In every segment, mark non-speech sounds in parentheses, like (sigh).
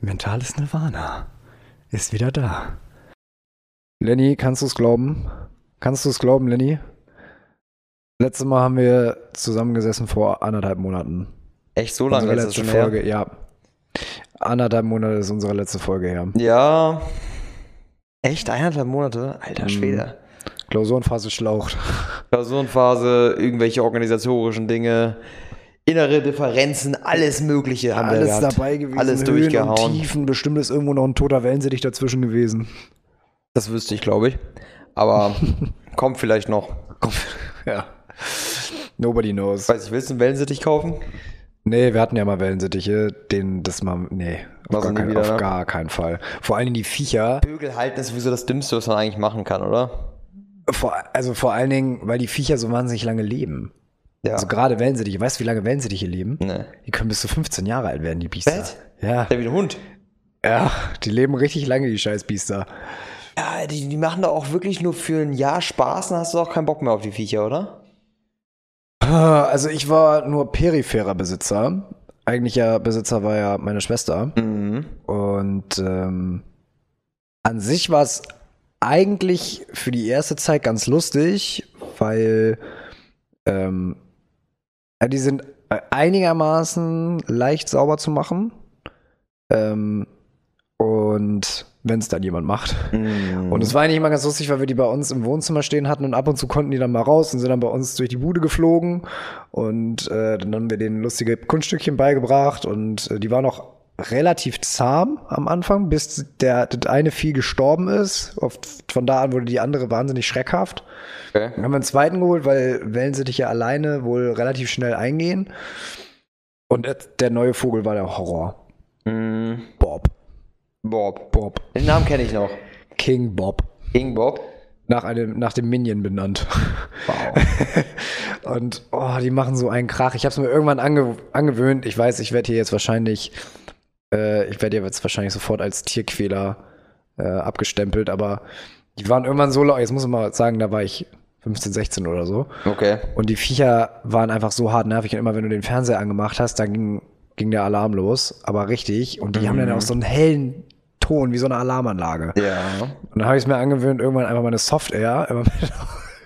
Mentales Nirvana ist wieder da. Lenny, kannst du es glauben? Kannst du es glauben, Lenny? Letztes Mal haben wir zusammengesessen vor anderthalb Monaten. Echt so lange Unsere ist das letzte schon Folge, her? ja. Anderthalb Monate ist unsere letzte Folge her. Ja. Echt? Eineinhalb Monate? Alter Mhm. Schwede. Klausurenphase schlaucht. Klausurenphase, irgendwelche organisatorischen Dinge, innere Differenzen, alles Mögliche haben wir Alles gehabt. dabei gewesen. Alles Höhen durchgehauen. Und Tiefen. Bestimmt ist irgendwo noch ein toter Wellensittich dazwischen gewesen. Das wüsste ich, glaube ich. Aber (laughs) kommt vielleicht noch. Ja. Nobody knows. Weiß ich, willst du einen Wellensittich kaufen? Nee, wir hatten ja mal Wellensittiche. Den, das mal, nee, auf, gar, kein, wieder, auf ne? gar keinen Fall. Vor allen Dingen die Viecher. Vögel halten ist sowieso das Dümmste, was man eigentlich machen kann, oder? Vor, also vor allen Dingen, weil die Viecher so wahnsinnig lange leben. Ja. Also gerade Wellensittiche. Weißt du, wie lange Wellensittiche leben? nee. Die können bis zu 15 Jahre alt werden, die Biester. Was? Ja. Der wie ein Hund. Ja, die leben richtig lange, die scheiß Biester. Ja, die, die machen da auch wirklich nur für ein Jahr Spaß, dann hast du auch keinen Bock mehr auf die Viecher, oder? Also ich war nur peripherer Besitzer. Eigentlicher Besitzer war ja meine Schwester. Mhm. Und ähm, an sich war es eigentlich für die erste Zeit ganz lustig, weil ähm, die sind einigermaßen leicht sauber zu machen. Ähm, und wenn es dann jemand macht. Mhm. Und es war eigentlich immer ganz lustig, weil wir die bei uns im Wohnzimmer stehen hatten und ab und zu konnten die dann mal raus und sind dann bei uns durch die Bude geflogen. Und äh, dann haben wir denen lustige Kunststückchen beigebracht und äh, die waren auch relativ zahm am Anfang, bis der das eine Vieh gestorben ist. Oft, von da an wurde die andere wahnsinnig schreckhaft. okay. Dann haben wir einen zweiten geholt, weil Wellensittiche alleine wohl relativ schnell eingehen. Und der- der neue Vogel war der Horror. Mhm. Bob. Bob. Bob. Den Namen kenne ich noch. King Bob. King Bob. Nach, einem, nach dem Minion benannt. Wow. (laughs) Und oh, die machen so einen Krach. Ich habe es mir irgendwann ange angewöhnt. Ich weiß, ich werde hier jetzt wahrscheinlich, äh, ich werde jetzt wahrscheinlich sofort als Tierquäler äh, abgestempelt, aber die waren irgendwann so laut. Jetzt muss ich mal sagen, da war ich 15, 16 oder so. Okay. Und die Viecher waren einfach so hart nervig. Und immer wenn du den Fernseher angemacht hast, dann ging, ging der Alarm los. Aber richtig. Und die haben dann auch so einen hellen Ton, wie so eine Alarmanlage. Ja. Und dann habe ich es mir angewöhnt, irgendwann einfach mal eine Soft-Air immer mit, (laughs)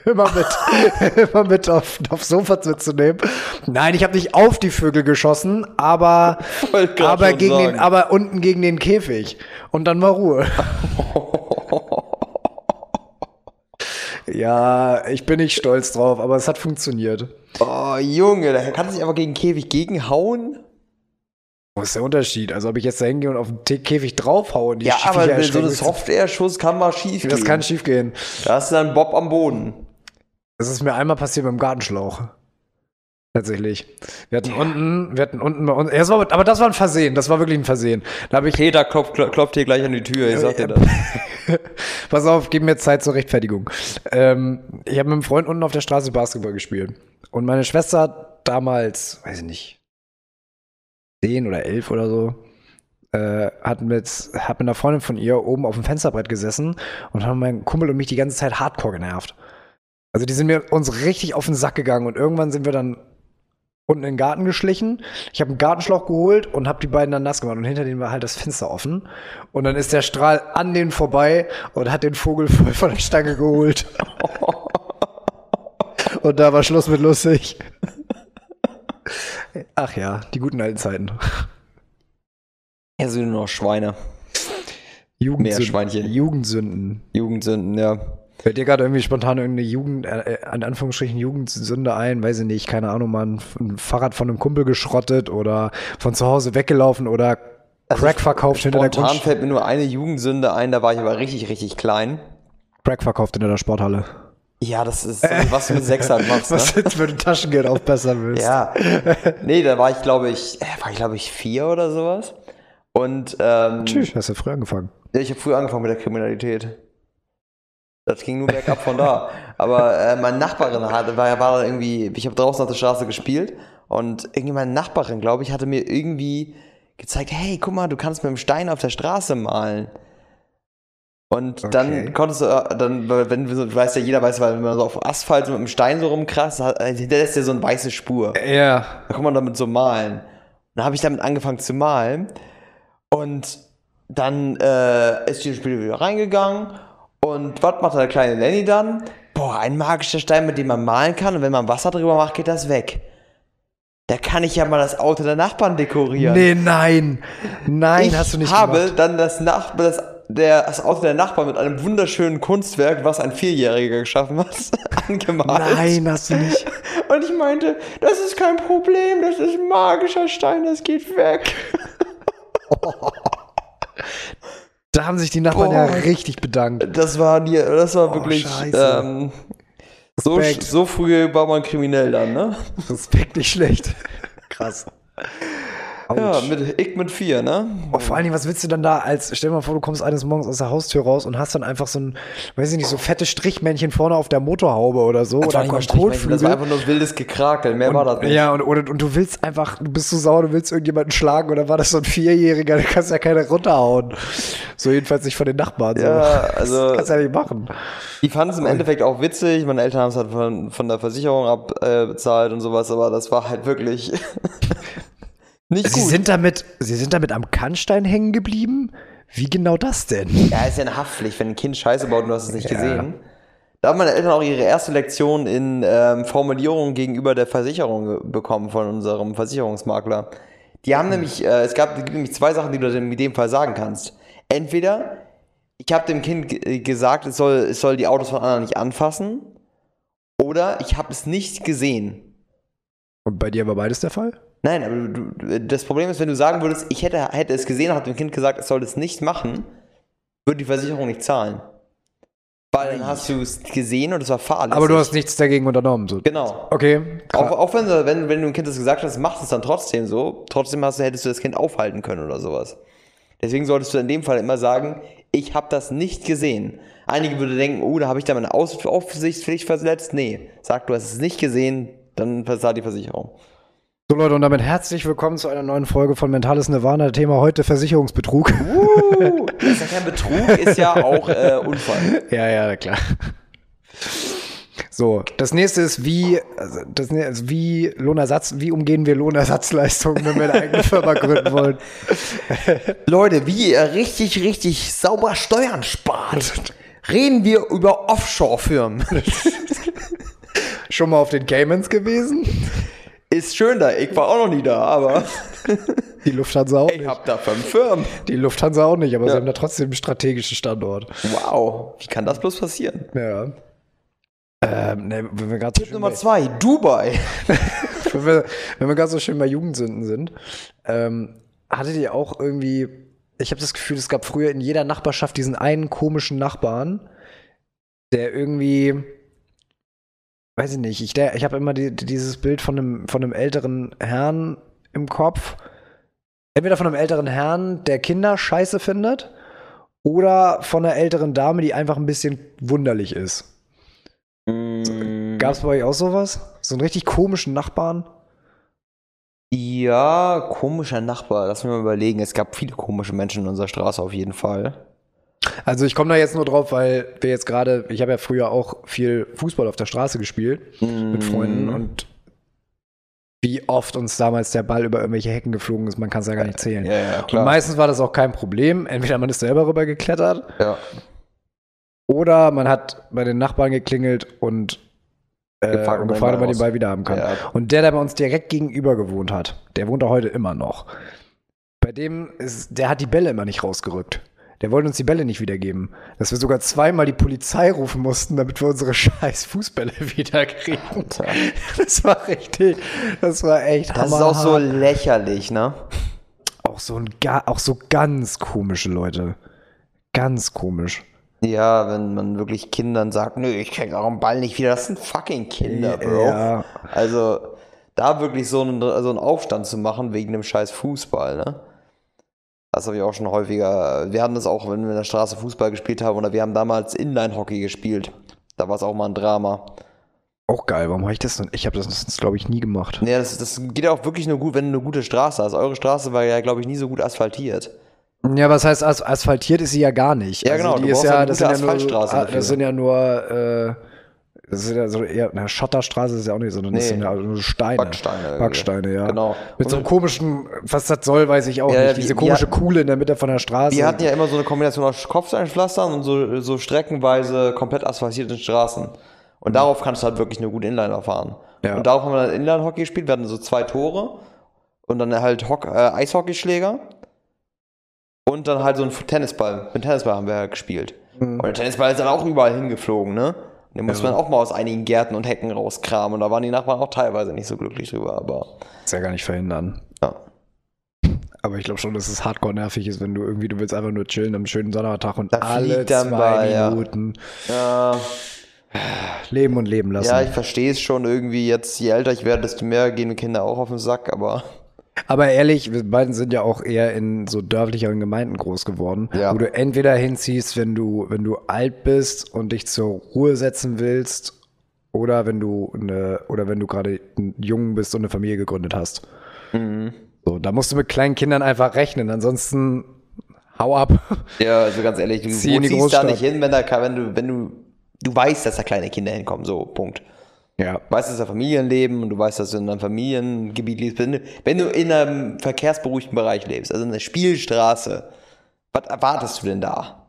(laughs) immer mit, (laughs) immer mit auf, aufs Sofa mitzunehmen. Nein, ich habe nicht auf die Vögel geschossen, aber, (laughs) aber, gegen den, aber unten gegen den Käfig. Und dann war Ruhe. ja, ich bin nicht stolz drauf, aber es hat funktioniert. Oh, Junge, da kann sich aber gegen Käfig gegenhauen. Was ist der Unterschied? Also ob ich jetzt da hingehe und auf den Käfig draufhaue und die Ja, Viecher aber so ein Soft-Air-Schuss kann mal schief Das gehen. kann schief gehen. Da hast du dann Bob am Boden. Das ist mir einmal passiert beim Gartenschlauch. Tatsächlich. Wir hatten unten, wir hatten unten bei uns, ja, das war, aber das war ein Versehen, das war wirklich ein Versehen. Da habe ich, Peter klopft, klopft hier gleich an die Tür, ich sag dir das. (laughs) pass auf, gib mir Zeit zur Rechtfertigung. Ähm, ich habe mit einem Freund unten auf der Straße Basketball gespielt. Und meine Schwester hat damals, weiß ich nicht, zehn oder elf oder so, äh, hat mit, hat mit einer Freundin von ihr oben auf dem Fensterbrett gesessen und haben meinen Kumpel und mich die ganze Zeit hardcore genervt. Also die sind mir uns richtig auf den Sack gegangen und irgendwann sind wir dann unten in den Garten geschlichen. Ich habe einen Gartenschlauch geholt und habe die beiden dann nass gemacht und hinter denen war halt das Fenster offen und dann ist der Strahl an denen vorbei und hat den Vogel voll von der Stange geholt. (laughs) und da war Schluss mit lustig. Ach ja, die guten alten Zeiten. Hier sind nur noch Schweine. Meerschweinchen. Jugendsünden. Jugendsünden, ja. Fällt dir gerade irgendwie spontan irgendeine Jugend, äh, äh, in Anführungsstrichen Jugendsünde ein? Weiß ich nicht, keine Ahnung, mal ein, ein Fahrrad von einem Kumpel geschrottet oder von zu Hause weggelaufen oder Crack verkauft hinter der Also Spontan fällt mir nur eine Jugendsünde ein, da war ich aber richtig, richtig klein. Crack verkauft hinter der Sporthalle. Ja, das ist, was du mit sechs halt (laughs) machst, ne? Was jetzt, wenn du Taschengeld aufbessern willst. Ja. Nee, da war ich, glaube ich, äh, war ich, glaube ich, vier oder sowas. Und ähm, Tschüss, hast du früh angefangen. Ja, ich habe früh angefangen mit der Kriminalität. Das ging nur bergab von da. Aber äh, meine Nachbarin hatte, war, war irgendwie, ich habe draußen auf der Straße gespielt und irgendwie meine Nachbarin, glaube ich, hatte mir irgendwie gezeigt, hey, guck mal, du kannst mit dem Stein auf der Straße malen. Und Okay. dann konntest du, äh, dann, wenn du so- du weißt ja, jeder weiß, weil wenn man so auf Asphalt mit dem Stein so rumkratzt, hat- äh, hinterlässt ja so eine weiße Spur. Ja. Da kann man damit so malen. Dann habe ich damit angefangen zu malen. Und dann äh, ist die Spiel wieder reingegangen. Und was macht der kleine Lenny dann? Boah, ein magischer Stein, mit dem man malen kann. Und wenn man Wasser drüber macht, geht das weg. Da kann ich ja mal das Auto der Nachbarn dekorieren. Nee, nein. Nein, ich hast du nicht habe gemacht. dann das, Nach das, der, das Auto der Nachbarn mit einem wunderschönen Kunstwerk, was ein Vierjähriger geschaffen hat, (laughs) angemalt. Nein, hast du nicht. (laughs) Und ich meinte, das ist kein Problem, das ist ein magischer Stein, das geht weg. (laughs) Da haben sich die Nachbarn Boah. ja richtig bedankt. Das war, die, das war Oh, wirklich ähm, so, so früh war man kriminell dann, ne? (laughs) Respekt nicht schlecht. Krass. Ja, Autsch. mit, ich mit vier, ne? Oh, vor allen Dingen, was willst du dann da als, stell dir mal vor, du kommst eines Morgens aus der Haustür raus und hast dann einfach so ein, weiß ich nicht, so fette Strichmännchen vorne auf der Motorhaube oder so. Das oder war, Strichmännchen, das war Kotflügel. einfach nur wildes Gekrakel, mehr war das nicht. Ja, und, oder, und du willst einfach, du bist so sauer, du willst irgendjemanden schlagen oder war das so ein Vierjähriger, da kannst du ja keine runterhauen. So jedenfalls nicht von den Nachbarn. So. Ja, also- Das kannst du ja nicht machen. Die fanden es im Endeffekt auch witzig. Meine Eltern haben es halt von, von der Versicherung abbezahlt und sowas, aber das war halt wirklich nicht Sie gut. sind damit, sie sind damit am Kannstein hängen geblieben? Wie genau das denn? ja, ist ja eine Haftpflicht, wenn ein Kind Scheiße baut und du hast es nicht Ja. gesehen. Da haben meine Eltern auch ihre erste Lektion in ähm, Formulierung gegenüber der Versicherung bekommen von unserem Versicherungsmakler. Die haben nämlich, äh, es gab nämlich zwei Sachen, die du in dem Fall sagen kannst. Entweder ich habe dem Kind ge- gesagt, es soll, es soll die Autos von anderen nicht anfassen, oder ich habe es nicht gesehen. Und bei dir war beides der Fall? Nein, aber du, das Problem ist, wenn du sagen würdest, ich hätte, hätte es gesehen und habe dem Kind gesagt, es soll es nicht machen, würde die Versicherung nicht zahlen. Weil dann hast du es gesehen und es war fahrlässig. Aber du hast nichts dagegen unternommen. So. Genau. Okay. Auch, auch wenn, du- wenn, wenn du dem Kind das gesagt hast, machst es dann trotzdem so. Trotzdem hast du, hättest du das Kind aufhalten können oder sowas. Deswegen solltest du in dem Fall immer sagen, ich habe das nicht gesehen. Einige würden denken, oh, da habe ich da meine Aufsichtspflicht verletzt. Nee, sag, du hast es nicht gesehen, dann verzahlt die Versicherung. So Leute, und damit herzlich willkommen zu einer neuen Folge von Mentales Nirvana. Thema heute Versicherungsbetrug. Uh, ist ja kein Betrug, ist ja auch äh, Unfall. (laughs) ja, ja, klar. So, das nächste ist, wie, also das, also wie Lohnersatz, wie umgehen wir Lohnersatzleistungen, wenn wir eine eigene Firma gründen wollen? (laughs) Leute, wie ihr richtig, richtig sauber Steuern spart, reden wir über Offshore-Firmen. (laughs) Schon mal auf den Caymans gewesen? Ist schön da, ich war auch noch nie da, aber (laughs) Die Lufthansa auch ich nicht. hab da fünf Firmen. Die Lufthansa auch nicht, aber sie Ja. haben da trotzdem einen strategischen Standort. Wow, wie kann das bloß passieren? Ja. Ähm, ne, wenn wir gerade so, Nummer bei- zwei, Dubai. (laughs) wenn wir, wenn wir gerade so schön bei Jugendsünden sind, ähm, hattet ihr auch irgendwie, ich habe das Gefühl, es gab früher in jeder Nachbarschaft diesen einen komischen Nachbarn, der irgendwie, weiß ich nicht, ich, ich habe immer die, dieses Bild von einem, von einem älteren Herrn im Kopf. Entweder von einem älteren Herrn, der Kinder scheiße findet, oder von einer älteren Dame, die einfach ein bisschen wunderlich ist. Gab es bei euch auch sowas? So einen richtig komischen Nachbarn? Ja, komischer Nachbar. Lass mich mal überlegen. Es gab viele komische Menschen in unserer Straße auf jeden Fall. Also ich komme da jetzt nur drauf, weil wir jetzt gerade, ich habe ja früher auch viel Fußball auf der Straße gespielt mit Freunden und wie oft uns damals der Ball über irgendwelche Hecken geflogen ist, man kann es ja gar nicht zählen. Ja, ja, Und meistens war das auch kein Problem. Entweder man ist selber rüber geklettert Ja. oder man hat bei den Nachbarn geklingelt und äh, Gefragt, ob man den Ball wieder haben kann. Und der, der bei uns direkt gegenüber gewohnt hat, der wohnt auch heute immer noch. Bei dem ist, der hat die Bälle immer nicht rausgerückt. Der wollte uns die Bälle nicht wiedergeben. Dass wir sogar zweimal die Polizei rufen mussten, damit wir unsere (laughs) scheiß Fußbälle wiederkriegen. Alter. (laughs) Das war richtig, das war echt Das ist auch so lächerlich, ne? auch so ein, auch so ganz komische Leute. Ganz komisch. Ja, wenn man wirklich Kindern sagt, nö, ich krieg auch einen Ball nicht wieder. Das sind fucking Kinder, Bro. Ja. Also, da wirklich so einen, so einen Aufstand zu machen wegen dem scheiß Fußball, ne? Das habe ich auch schon häufiger. Wir haben das auch, wenn wir in der Straße Fußball gespielt haben, oder wir haben damals Inline-Hockey gespielt. Da war es auch mal ein Drama. Auch geil. Warum habe ich das denn? Ich habe das, glaube ich, nie gemacht. Nee, das, das geht ja auch wirklich nur gut, wenn du eine gute Straße hast. Eure Straße war ja, glaube ich, nie so gut asphaltiert. Ja, was heißt as asphaltiert ist sie ja gar nicht. Also Ja, genau, Die du ist brauchst ja, eine das gute sind ja nur, Asphaltstraße ah, dafür. das sind ja nur äh, Das ist ja so eher, na, Schotterstraße ist ja auch nicht, sondern das Nee. sind ja nur Steine. Backsteine. Backsteine, ja. Genau. Mit so einem komischen, was das soll, weiß ich auch Ja, nicht. Diese wir komische Kuhle in der Mitte von der Straße. Wir hatten ja immer so eine Kombination aus Kopfsteinpflastern und so, so streckenweise komplett asphaltierten Straßen. Und darauf kannst du halt wirklich nur gut Inliner fahren. Ja. Und darauf haben wir dann Inline-Hockey gespielt. Wir hatten so zwei Tore und dann halt Hock, äh, Eishockeyschläger und dann halt so ein Tennisball. Mit Tennisball haben wir halt gespielt. Und der Tennisball ist dann auch überall hingeflogen, ne? Den muss man auch mal aus einigen Gärten und Hecken rauskramen. Und da waren die Nachbarn auch teilweise nicht so glücklich drüber, aber ist ja gar nicht verhindern. ja. Aber ich glaube schon, dass es hardcore nervig ist, wenn du irgendwie, du willst einfach nur chillen am schönen Sommertag und Da alle zwei ja. Minuten ja. leben und leben lassen. Ja, ich verstehe es schon irgendwie. Jetzt, je älter ich werde, desto mehr gehen mir Kinder auch auf den Sack, aber Aber ehrlich, wir beiden sind ja auch eher in so dörflicheren Gemeinden groß geworden, Ja. wo du entweder hinziehst, wenn du, wenn du alt bist und dich zur Ruhe setzen willst, oder wenn du eine, oder wenn du gerade jung bist und eine Familie gegründet hast. Mhm. So, da musst du mit kleinen Kindern einfach rechnen, ansonsten hau ab. ja, also ganz ehrlich, (laughs) du ziehst da nicht hin, wenn, da, wenn du, wenn du, du weißt, dass da kleine Kinder hinkommen, so, Punkt. Ja. Du weißt, dass da Familien leben und du weißt, dass du in einem Familiengebiet lebst. Wenn du, wenn du in einem verkehrsberuhigten Bereich lebst, also in einer Spielstraße, was erwartest du denn da?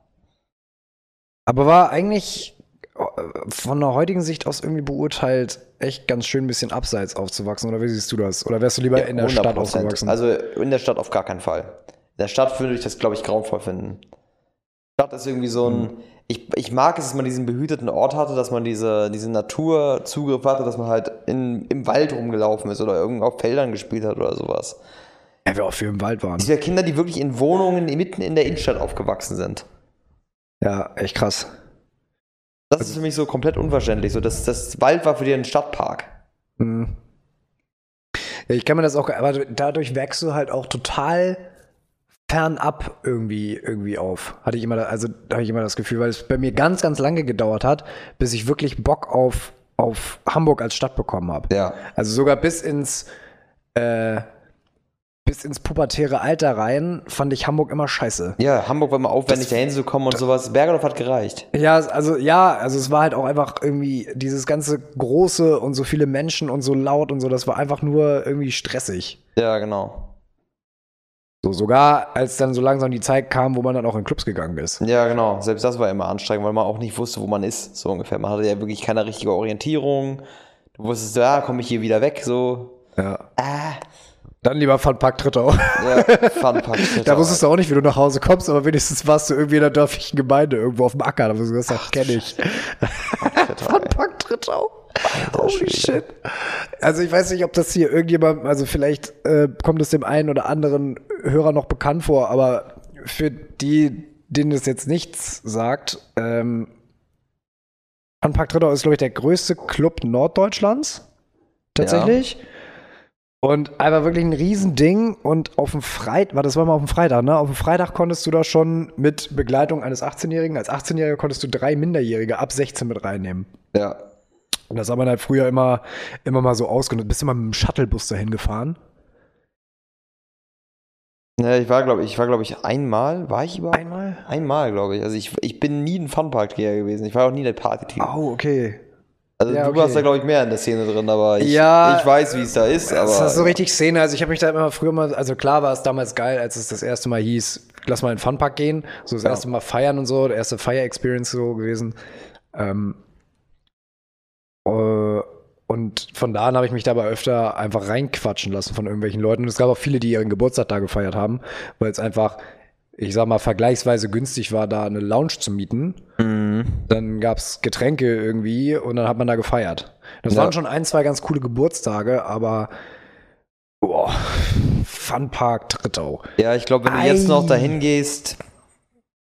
Aber war eigentlich äh, von der heutigen Sicht aus irgendwie beurteilt, echt ganz schön ein bisschen abseits aufzuwachsen. Oder wie siehst du das? Oder wärst du lieber in der Stadt 100%. aufgewachsen? Also in der Stadt auf gar keinen Fall. In der Stadt würde ich das, glaube ich, grauenvoll finden. Stadt ist irgendwie so ein. Ich, ich mag es, dass man diesen behüteten Ort hatte, dass man diese, diese Naturzugriff hatte, dass man halt in, im Wald rumgelaufen ist oder irgendwo auf Feldern gespielt hat oder sowas. ja, wir auch viel im Wald waren. Es sind ja Kinder, die wirklich in Wohnungen mitten in der Innenstadt aufgewachsen sind. Ja, echt krass. Das ist für mich so komplett unverständlich. So, das, das Wald war für die ein Stadtpark. Mhm. Ja, ich kann mir das auch, aber dadurch wächst du halt auch total fernab irgendwie, irgendwie auf. Hatte ich immer, also da habe ich immer das Gefühl, weil es bei mir ganz, ganz lange gedauert hat, bis ich wirklich Bock auf, auf Hamburg als Stadt bekommen habe. Ja. Also sogar bis ins, äh, bis ins pubertäre Alter rein fand ich Hamburg immer scheiße. Ja, Hamburg war immer aufwendig, da hinzukommen und sowas. Bergedorf hat gereicht. Ja, also ja, also es war halt auch einfach irgendwie dieses ganze große und so viele Menschen und so laut und so, das war einfach nur irgendwie stressig. Ja, genau. So sogar als dann so langsam die Zeit kam, wo man dann auch in Clubs gegangen ist. Ja, genau. Selbst das war immer anstrengend, weil man auch nicht wusste, wo man ist, so ungefähr. Man hatte ja wirklich keine richtige Orientierung. Du wusstest, ja, komme ich hier wieder weg, so. Ja. Ah. Dann lieber Funpark Trittau. Ja, (laughs) Funpark. Da wusstest du auch nicht, wie du nach Hause kommst, aber wenigstens warst du irgendwie in der dörflichen Gemeinde, irgendwo auf dem Acker. Da hast du gesagt, kenne ich. Trittau. Holy shit. Also ich weiß nicht, ob das hier irgendjemand, also vielleicht äh, kommt es dem einen oder anderen Hörer noch bekannt vor, aber für die, denen es jetzt nichts sagt, ähm, Funpark Trittau ist, glaube ich, der größte Club Norddeutschlands. Tatsächlich. Und einfach wirklich ein Riesending. Und auf dem Freitag, war das war mal auf dem Freitag, ne? Auf dem Freitag konntest du da schon mit Begleitung eines 18-Jährigen, als 18-Jähriger konntest du drei Minderjährige ab 16 mit reinnehmen. Ja. Und das hat man halt früher immer, immer mal so ausgenutzt. Bist immer mit dem Shuttlebus dahin gefahren. Ja, ich war, glaube ich, war, glaube ich, einmal, war ich überhaupt? Einmal? Einmal, glaube ich. Also ich, ich bin nie ein Funpark-Geher gewesen. Ich war auch nie der Party-Typ. Oh, okay. Also ja, du okay. warst da, glaube ich, mehr in der Szene drin, aber ich, Ja. ich weiß, wie es da ist. Aber, Das ist so richtig Szene. Also ich habe mich da immer früher mal, also klar war es damals geil, als es das erste Mal hieß, lass mal in den Funpark gehen. So das Ja. erste Mal feiern und so, der erste Fire-Experience so gewesen. Ähm, äh, und von da an habe ich mich dabei öfter einfach reinquatschen lassen von irgendwelchen Leuten. Und es gab auch viele, die ihren Geburtstag da gefeiert haben, weil es einfach, ich sag mal, vergleichsweise günstig war, da eine Lounge zu mieten. Mhm. Dann gab's Getränke irgendwie und dann hat man da gefeiert. Das Ja. waren schon ein, zwei ganz coole Geburtstage, aber boah, Funpark Trittau. Ja, ich glaube, wenn du jetzt Ei. noch dahin gehst,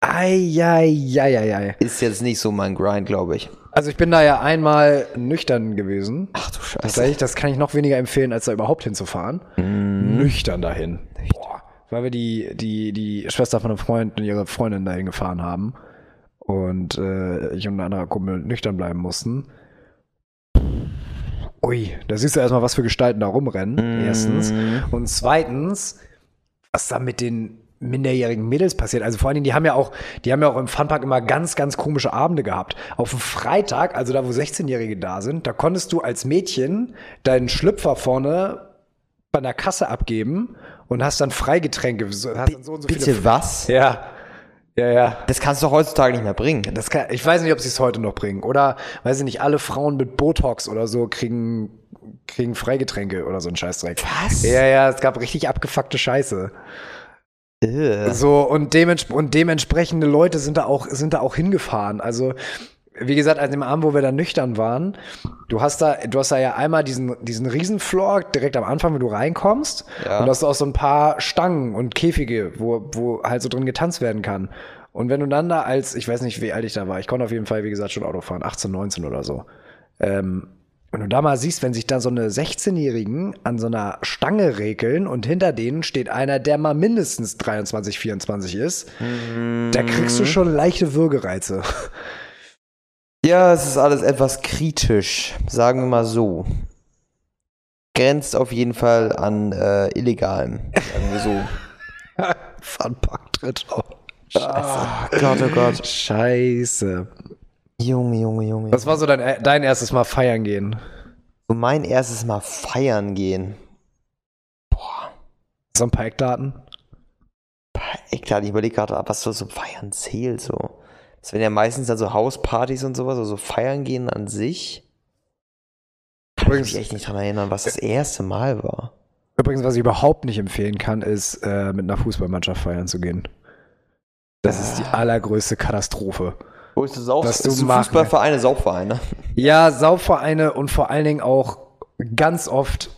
Eieieiei. ist jetzt nicht so mein Grind, glaube ich. Also ich bin da ja einmal nüchtern gewesen. Ach du Scheiße. Tatsächlich, das kann ich noch weniger empfehlen, als da überhaupt hinzufahren. Nüchtern dahin. Boah. Weil wir die, die, die Schwester von einem Freund und ihre Freundin dahin gefahren haben. Und äh, ich und ein anderer Kumpel nüchtern bleiben mussten. Ui, da siehst du erstmal, was für Gestalten da rumrennen. Erstens. Und zweitens, was da mit den, minderjährigen Mädels passiert. Also vor allen Dingen, die haben ja auch, die haben ja auch im Funpark immer ganz, ganz komische Abende gehabt. Auf dem Freitag, also da, wo 16-Jährige da sind, da konntest du als Mädchen deinen Schlüpfer vorne bei einer Kasse abgeben und hast dann Freigetränke. Hast dann so und so Bitte viele was? ja. Ja, ja. Das kannst du heutzutage nicht mehr bringen. Das kann, ich weiß nicht, ob sie es heute noch bringen. Oder, weiß ich nicht, alle Frauen mit Botox oder so kriegen, kriegen Freigetränke oder so ein Scheißdreck. Was? Ja, ja, es gab richtig abgefuckte Scheiße. So, und, dements und dementsprechende Leute sind da auch, sind da auch hingefahren. Also, wie gesagt, an dem Abend, wo wir da nüchtern waren, du hast da, du hast da ja einmal diesen, diesen Riesenfloor direkt am Anfang, wenn du reinkommst. Ja. Und du hast auch so ein paar Stangen und Käfige, wo, wo halt so drin getanzt werden kann. Und wenn du dann da als, ich weiß nicht, wie alt ich da war, ich konnte auf jeden Fall, wie gesagt, schon Auto fahren, 18, 19 oder so. Ähm, wenn du da mal siehst, wenn sich da so eine 16-Jährigen an so einer Stange regeln und hinter denen steht einer, der mal mindestens 23, 24 ist, da kriegst du schon leichte Würgereize. (laughs) Ja, es ist alles etwas kritisch, sagen wir mal so. Grenzt auf jeden Fall an äh, Illegalem, sagen wir so. (laughs) Funpark-Tritt. Oh, Scheiße. Ah, Gott, oh Gott. Scheiße. Junge, Junge, Junge. Was war so dein, dein erstes Mal feiern gehen? So mein erstes Mal feiern gehen. So ein paar Eckdaten? Ich klar, ich überlege gerade, was so zum Feiern zählt. So. Das wären ja meistens dann so Hauspartys und sowas, also feiern gehen an sich. Kann Übrigens- ich mich echt nicht dran erinnern, was das erste Mal war. Übrigens, was ich überhaupt nicht empfehlen kann, ist, äh, mit einer Fußballmannschaft feiern zu gehen. Das ist die allergrößte Katastrophe. Wo ist das auch? Was ist du so machst, Fußballvereine, Saufvereine. Ja, Saufvereine und vor allen Dingen auch ganz oft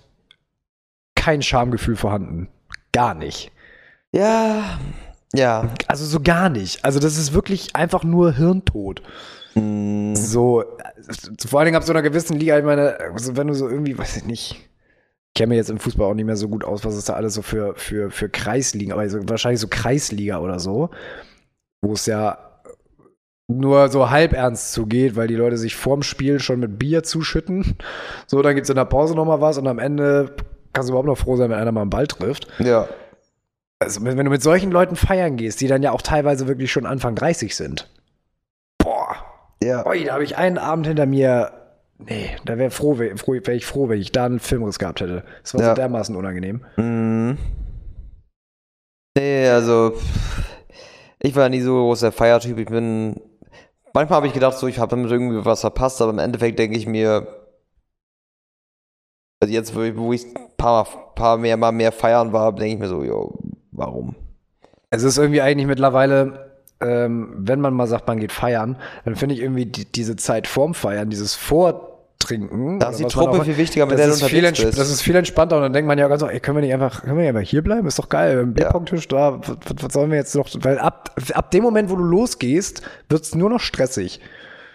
kein Schamgefühl vorhanden. Gar nicht. Ja, ja. Also so gar nicht. Also das ist wirklich einfach nur Hirntod. Mm, So, äh, vor allen Dingen ab so einer gewissen Liga, ich meine, also wenn du so irgendwie, weiß ich nicht, ich kenne mir jetzt im Fußball auch nicht mehr so gut aus, was ist da alles so für, für, für Kreisligen, aber so, wahrscheinlich so Kreisliga oder so, wo es ja nur so halb ernst zugeht, weil die Leute sich vorm Spiel schon mit Bier zuschütten. So, dann gibt's in der Pause nochmal was und am Ende kannst du überhaupt noch froh sein, wenn einer mal einen Ball trifft. ja. Also, wenn du mit solchen Leuten feiern gehst, die dann ja auch teilweise wirklich schon Anfang 30 sind. Boah. Ja. Ui, da habe ich einen Abend hinter mir. Nee, da wäre froh, wär, froh, wär ich froh, wenn ich da einen Filmriss gehabt hätte. Das war Ja. so dermaßen unangenehm. Mm. Nee, also ich war nie so großer Feiertyp. Ich bin. Manchmal habe ich gedacht, so ich habe damit irgendwie was verpasst, aber im Endeffekt denke ich mir, also jetzt, wo ich, ein paar, paar mehr mal mehr feiern war, denke ich mir so, jo, warum? Es ist irgendwie eigentlich mittlerweile, ähm, wenn man mal sagt, man geht feiern, dann finde ich irgendwie die, diese Zeit vorm Feiern, dieses Vortrinken. Da ist die Truppe viel wichtiger, mit das der du ist, viel unterwegs bist. das ist viel entspannter und dann denkt man ja ganz so, ey, können wir nicht einfach, können wir nicht einfach hier bleiben? Ist doch geil, im Bierpong-Tisch da, was, was- sollen wir jetzt noch, weil ab, ab dem Moment, wo du losgehst, wird's nur noch stressig.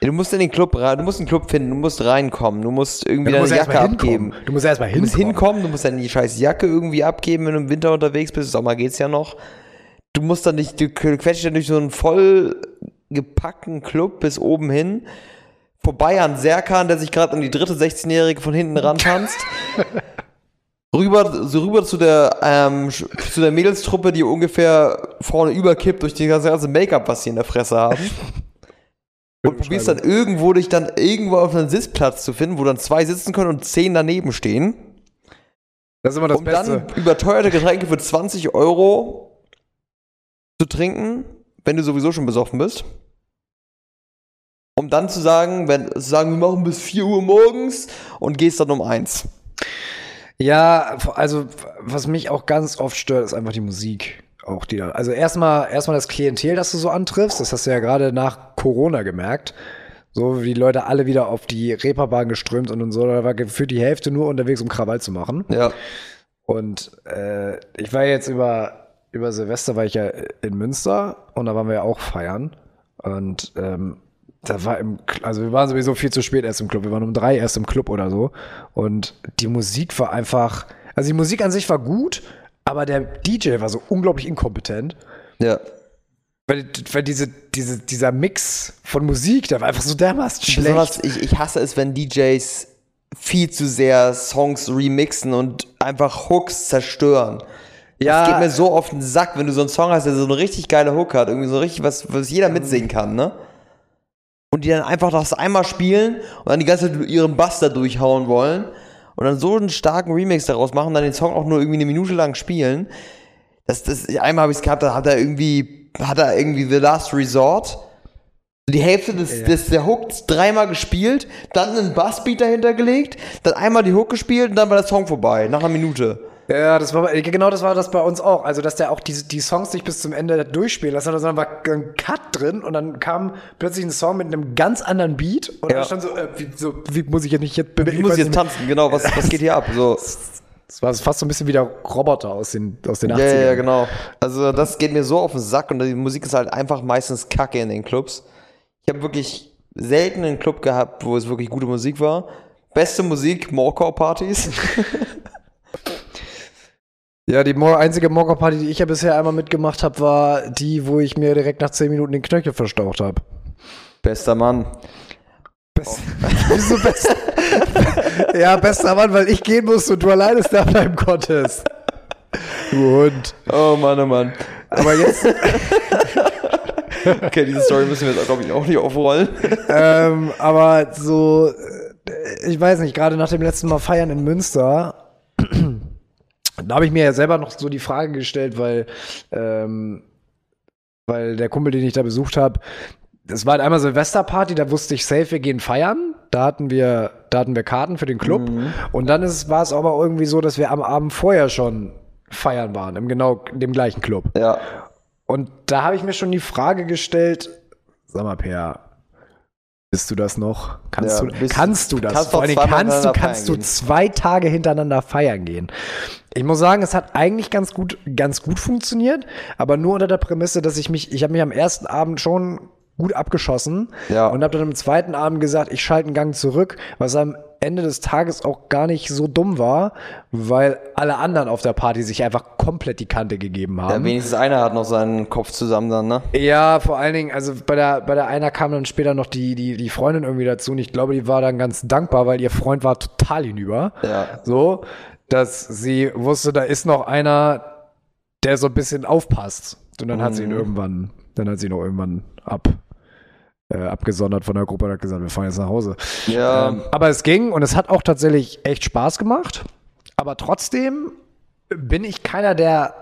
Du musst in den Club rein, du musst einen Club finden, du musst reinkommen, du musst irgendwie du musst deine erst Jacke mal hinkommen. abgeben. Du musst erst mal Du musst hinkommen. hinkommen, du musst deine scheiß Jacke irgendwie abgeben, wenn du im Winter unterwegs bist. Sommer geht's ja noch. Du musst dann nicht, du quetschst dann durch so einen voll gepackten Club bis oben hin. Vorbei an Serkan, der sich gerade an die dritte 16-Jährige von hinten rantanzt. (laughs) rüber, so rüber zu der, ähm, zu der Mädelstruppe, die ungefähr vorne überkippt durch die ganze, ganze Make-up, was sie in der Fresse haben. (laughs) Und probierst dann irgendwo dich dann irgendwo auf einen Sitzplatz zu finden, wo dann zwei sitzen können und zehn daneben stehen. Das ist immer das um Beste. dann überteuerte Getränke für 20 Euro zu trinken, wenn du sowieso schon besoffen bist. Um dann zu sagen, wenn zu sagen, wir machen bis 4 Uhr morgens und gehst dann um 1. Ja, also was mich auch ganz oft stört, ist einfach die Musik. Auch die da. Also erstmal erstmal das Klientel, das du so antriffst, das hast du ja gerade nach Corona gemerkt. So wie die Leute alle wieder auf die Reeperbahn geströmt und, und so, da war gefühlt die Hälfte nur unterwegs, um Krawall zu machen. Ja. Und äh, ich war jetzt über, über Silvester war ich ja in Münster und da waren wir ja auch feiern. Und ähm, da war im, also wir waren sowieso viel zu spät erst im Club. Wir waren um drei erst im Club oder so. Und die Musik war einfach, also die Musik an sich war gut, aber der DJ war so unglaublich inkompetent. Ja. Weil, weil diese, diese, dieser Mix von Musik, der war einfach so dermaßen schlecht. Besonders, ich, ich hasse es, wenn DJs viel zu sehr Songs remixen und einfach Hooks zerstören. Ja. Das geht mir so auf den Sack, wenn du so einen Song hast, der so eine richtig geile Hook hat, irgendwie so richtig, was, was jeder mitsingen kann, ne? Und die dann einfach das einmal spielen und dann die ganze Zeit ihren Bass da durchhauen wollen und dann so einen starken Remix daraus machen, dann den Song auch nur irgendwie eine Minute lang spielen. Das, das, einmal habe ich es gehabt, da hat er irgendwie, hat er irgendwie The Last Resort. Die Hälfte des, des der Hook dreimal gespielt, dann einen Bassbeat dahinter gelegt, dann einmal die Hook gespielt und dann war der Song vorbei, nach einer Minute. Ja, das war genau das war das bei uns auch. Also, dass der auch die, die Songs nicht bis zum Ende durchspielen lassen, sondern war ein Cut drin und dann kam plötzlich ein Song mit einem ganz anderen Beat und Ja. dann stand so, äh, wie, so, wie muss ich jetzt nicht jetzt Ich muss jetzt tanzen, genau, was, was geht hier ab? So. (laughs) Das war fast so ein bisschen wie der Roboter aus den, aus den Ja, 80ern. ja, ja, genau. Also das geht mir so auf den Sack und die Musik ist halt einfach meistens kacke in den Clubs. Ich habe wirklich selten einen Club gehabt, wo es wirklich gute Musik war. Beste Musik, Morecore-Partys. (laughs) Ja, die einzige Morger-Party, die ich ja bisher einmal mitgemacht habe, war die, wo ich mir direkt nach 10 Minuten den Knöchel verstaucht habe. Bester Mann. Best (laughs) Wieso best (laughs) ja, bester Mann, weil ich gehen musste und du alleine da bleiben konntest. Du Hund. Oh Mann, oh Mann. Aber jetzt, Okay, diese Story müssen wir jetzt, glaube ich, auch nicht aufrollen. ähm, aber so, äh, ich weiß nicht, gerade nach dem letzten Mal feiern in Münster, da habe ich mir ja selber noch so die Frage gestellt, weil, ähm, weil der Kumpel, den ich da besucht habe, das war halt einmal Silvesterparty, da wusste ich safe, wir gehen feiern. Da hatten wir, da hatten wir Karten für den Club. Und dann ist, war es aber irgendwie so, dass wir am Abend vorher schon feiern waren, im genau dem gleichen Club. Ja. Und da habe ich mir schon die Frage gestellt, sag mal, Per, bist du das noch? Kannst, Ja, du, bist- kannst du das? kannst Vor zweimal kannst du, kannst du zwei Tage hintereinander feiern gehen. Ich muss sagen, es hat eigentlich ganz gut, ganz gut funktioniert, aber nur unter der Prämisse, dass ich mich, ich habe mich am ersten Abend schon gut abgeschossen Ja. und habe dann am zweiten Abend gesagt, ich schalte einen Gang zurück, was am Ende des Tages auch gar nicht so dumm war, weil alle anderen auf der Party sich einfach komplett die Kante gegeben haben. ja. Wenigstens einer hat noch seinen Kopf zusammen dann, ne? Ja, vor allen Dingen, also bei der, bei der einer kam dann später noch die, die, die Freundin irgendwie dazu und ich glaube, die war dann ganz dankbar, weil ihr Freund war total hinüber. Ja. So, dass sie wusste, da ist noch einer, der so ein bisschen aufpasst. Und dann hat sie ihn Mhm. irgendwann, dann hat sie ihn auch irgendwann ab, äh, abgesondert von der Gruppe und hat gesagt, wir fahren jetzt nach Hause. Ja. Ähm, aber es ging und es hat auch tatsächlich echt Spaß gemacht. Aber trotzdem bin ich keiner, der,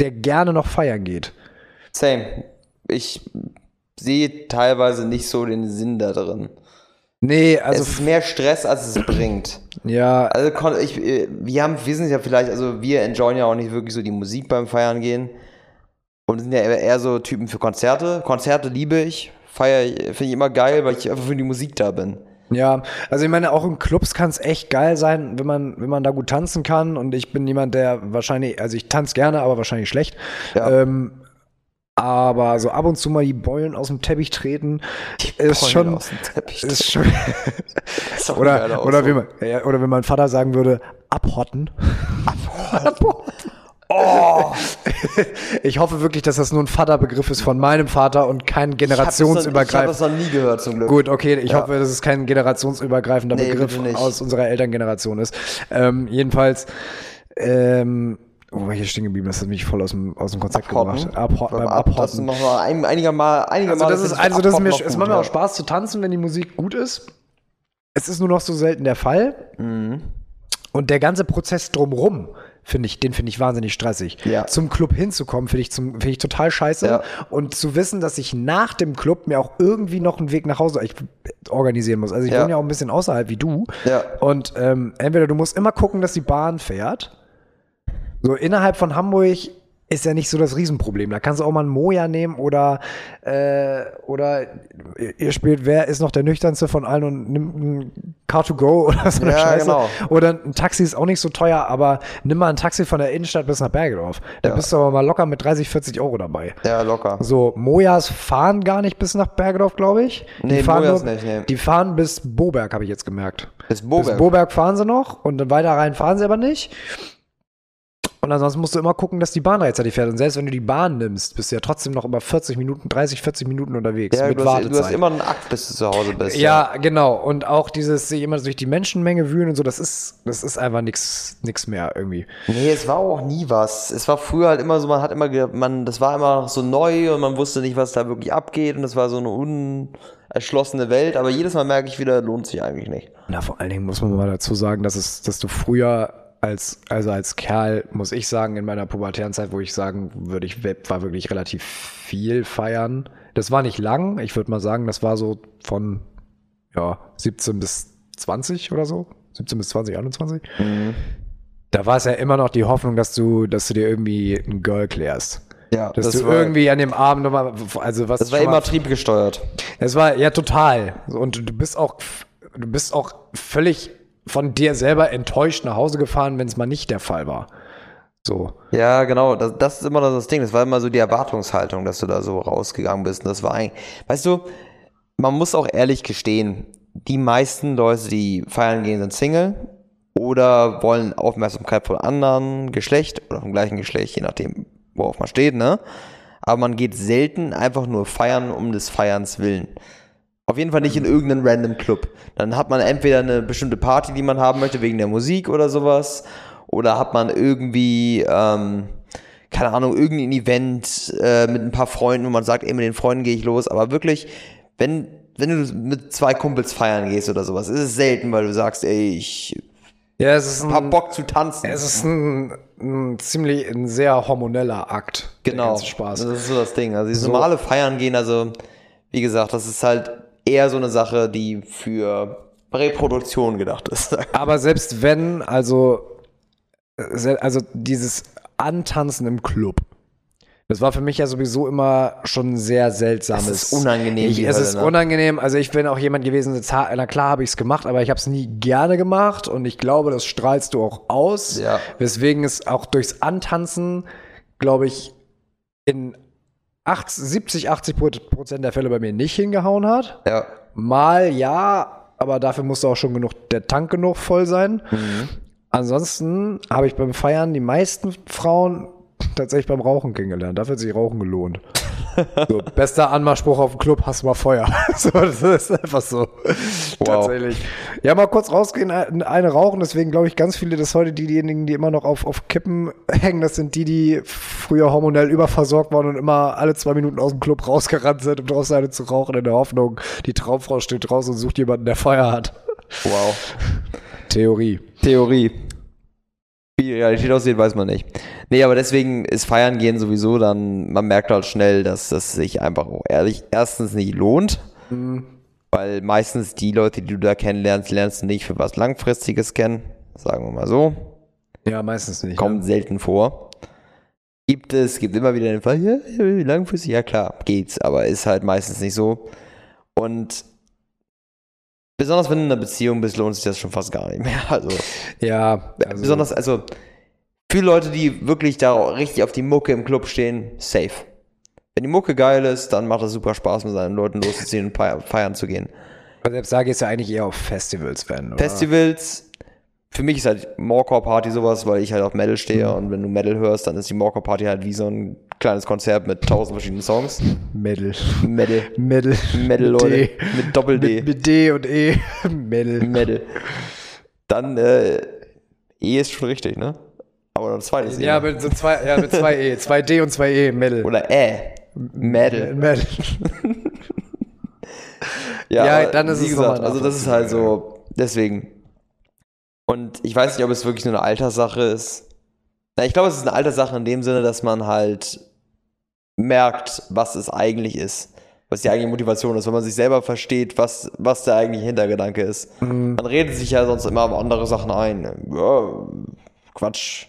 der gerne noch feiern geht. Same. Ich sehe teilweise nicht so den Sinn da drin. Nee, also es ist mehr Stress, als es bringt. ja, Also ich, äh, wir haben, wir sind ja vielleicht, also wir enjoyen ja auch nicht wirklich so die Musik beim Feiern gehen und sind ja eher so Typen für Konzerte. Konzerte liebe ich, feier, finde ich immer geil, weil ich einfach für die Musik da bin. ja, also ich meine, auch in Clubs kann es echt geil sein, wenn man, wenn man da gut tanzen kann. Und ich bin jemand, der wahrscheinlich, also ich tanze gerne, aber wahrscheinlich schlecht. Ja. Ähm, aber so ab und zu mal die Beulen aus dem Teppich treten, ist schon, aus dem Teppich ist schon (laughs) ist oder, oder, wie man, ja, oder wie mein Vater sagen würde, abhotten. Abhotten. Oh, (laughs) Ich hoffe wirklich, dass das nur ein Vaterbegriff ist von meinem Vater und kein ich habe das, noch- nie gehört zum Glück. Gut, okay, ich Ja. hoffe, dass es kein generationsübergreifender Nee, Begriff aus unserer Elterngeneration ist. Ähm, jedenfalls, ähm, oh, war ich hier stehen geblieben? Das hat mich voll aus dem, aus dem Konzept Abhotten. gebracht. Abho Beim beim Ab, das Abhotten. machen wir ein, einiger Mal, einiger Also das ist, also das ist mir, Abhotten es macht mir ja. auch Spaß zu tanzen, wenn die Musik gut ist. Es ist nur noch so selten der Fall. Mhm. Und der ganze Prozess drumrum, finde ich, den finde ich wahnsinnig stressig. Ja. Zum Club hinzukommen, finde ich, zum- finde ich total scheiße. Ja. Und zu wissen, dass ich nach dem Club mir auch irgendwie noch einen Weg nach Hause ich, organisieren muss. Also ich Ja. wohne ja auch ein bisschen außerhalb wie du. Und ähm, entweder du musst immer gucken, dass die Bahn fährt. So innerhalb von Hamburg ist ja nicht so das Riesenproblem. Da kannst du auch mal einen Moja nehmen oder, äh, oder ihr- spielt, wer ist noch der nüchternste von allen und nimmt ein Car2Go (laughs) oder so eine Ja, Scheiße. genau. Oder ein Taxi ist auch nicht so teuer, aber nimm mal ein Taxi von der Innenstadt bis nach Bergedorf. Da Ja. bist du aber mal locker mit 30, 40 Euro dabei. Ja, locker. So, Mojas fahren gar nicht bis nach Bergedorf, glaube ich. Nee, die fahren Mojas nicht, nee. Die fahren bis Boberg, habe ich jetzt gemerkt. Bis Boberg. Bis Boberg fahren sie noch und dann weiter rein fahren sie aber nicht. Und ansonsten musst du immer gucken, dass die Bahn rechtzeitig fährt. Und selbst wenn du die Bahn nimmst, bist du ja trotzdem noch über 40 Minuten, 30, 40 Minuten unterwegs Ja, mit du, hast, Wartezeit. du hast immer einen Akt, bis du zu Hause bist. ja, genau. Und auch dieses sich immer durch die Menschenmenge wühlen und so, das ist, das ist einfach nichts nix mehr irgendwie. Nee, es war auch nie was. Es war früher halt immer so, man hat immer, man, das war immer so neu und man wusste nicht, was da wirklich abgeht und es war so eine unerschlossene Welt, aber jedes Mal merke ich wieder, lohnt sich eigentlich nicht. Na, vor allen Dingen muss man mal dazu sagen, dass es, dass du früher als, also als Kerl, muss ich sagen, in meiner pubertären Zeit, wo ich sagen würde, ich war wirklich relativ viel feiern. Das war nicht lang. Ich würde mal sagen, das war so von, ja, 17 bis 20 oder so. 17 bis 20, 21. Da war es ja immer noch die Hoffnung, dass du, dass du dir irgendwie ein Girl klärst. Ja, Dass das du irgendwie an dem Abend nochmal, also was Das war immer triebgesteuert. es war ja total. Und du bist auch, du bist auch völlig von dir selber enttäuscht nach Hause gefahren, wenn es mal nicht der Fall war. So. Ja, genau. Das, das ist immer das Ding. Das war immer so die Erwartungshaltung, dass du da so rausgegangen bist. Und das war eigentlich, weißt du, man muss auch ehrlich gestehen, die meisten Leute, die feiern gehen, sind Single oder wollen Aufmerksamkeit von anderen Geschlecht oder vom gleichen Geschlecht, je nachdem, worauf man steht, ne? Aber man geht selten einfach nur feiern um des Feierns willen. Auf jeden Fall nicht in irgendeinen random Club. Dann hat man entweder eine bestimmte Party, die man haben möchte, wegen der Musik oder sowas. Oder hat man irgendwie, ähm, keine Ahnung, irgendein Event äh, mit ein paar Freunden, wo man sagt, ey, mit den Freunden gehe ich los. Aber wirklich, wenn, wenn du mit zwei Kumpels feiern gehst oder sowas, ist es selten, weil du sagst, ey, ich Ja, es ist ein, Bock zu tanzen. es ist ein, ein ziemlich, ein sehr hormoneller Akt. Genau. Spaß. Das ist so das Ding. Also dieses So. normale Feiern gehen, also wie gesagt, das ist halt eher so eine Sache, die für Reproduktion gedacht ist. Aber selbst wenn, also, also dieses Antanzen im Club, das war für mich ja sowieso immer schon sehr seltsames. Es ist unangenehm Ich, es ist ne? unangenehm. Also ich bin auch jemand gewesen, na klar habe ich es gemacht, aber ich habe es nie gerne gemacht und ich glaube, das strahlst du auch aus. Ja. Weswegen es auch durchs Antanzen, glaube ich, in 80, 70, 80 Prozent der Fälle bei mir nicht hingehauen hat. ja. Mal ja, aber dafür musste auch schon genug, der Tank genug voll sein. Ansonsten habe ich beim Feiern die meisten Frauen tatsächlich beim Rauchen kennengelernt. Dafür hat sich Rauchen gelohnt. So, bester Anmachspruch auf dem Club, hast du mal Feuer. (laughs) So, das ist einfach so. Tatsächlich. Ja, mal kurz rausgehen, ein- eine rauchen, deswegen glaube ich ganz viele, dass heute die, diejenigen, die immer noch auf, auf Kippen hängen, das sind die, die früher hormonell überversorgt waren und immer alle zwei Minuten aus dem Club rausgerannt sind, um draußen eine zu rauchen, in der Hoffnung, die Traumfrau steht draußen und sucht jemanden, der Feuer hat. Wow. Theorie. Theorie. Wie die Realität aussieht, weiß man nicht. Nee, aber deswegen ist Feiern gehen sowieso dann, man merkt halt schnell, dass das sich einfach auch ehrlich erstens nicht lohnt. Weil meistens die Leute, die du da kennenlernst, lernst du nicht für was Langfristiges kennen. Sagen wir mal so. Ja, meistens nicht. Kommt selten vor. Gibt es, gibt immer wieder den Fall, ja, ja, langfristig, ja klar, geht's, aber ist halt meistens nicht so. Und besonders wenn du in einer Beziehung bist, lohnt sich das schon fast gar nicht mehr. (laughs) Also, Ja, also, besonders, also für Leute, die wirklich da richtig auf die Mucke im Club stehen, safe. Wenn die Mucke geil ist, dann macht es super Spaß, mit seinen Leuten loszuziehen und feiern, zu gehen. aber selbst da gehst du eigentlich eher auf Festivals, wenn. Oder? Festivals, für mich ist halt Morecore Party sowas, weil ich halt auf Metal stehe und wenn du Metal hörst, dann ist die Morecore Party halt wie so ein kleines Konzert mit tausend verschiedenen Songs. Metal. Metal. Metal. Metal, Mit Leute. D. Mit Doppel-D. Mit, mit D und E. (laughs) Metal. Metal. Dann, äh, E ist schon richtig, ne? Aber das zweite ist E. Ja, mit so zwei, ja, mit zwei E. (laughs) Zwei D und zwei E. Metal. Oder Ä. Metal. Metal. (laughs) Ja, aber dann ist wie es gesagt, also das ist halt so, deswegen. Und ich weiß nicht, ob es wirklich nur eine Alterssache ist. Na, ich glaube, es ist eine Alterssache in dem Sinne, dass man halt merkt, was es eigentlich ist. Was die eigentliche Motivation ist, wenn man sich selber versteht, was, was der eigentliche Hintergedanke ist. Mhm. Man redet sich ja sonst immer auf andere Sachen ein. Ja, Quatsch.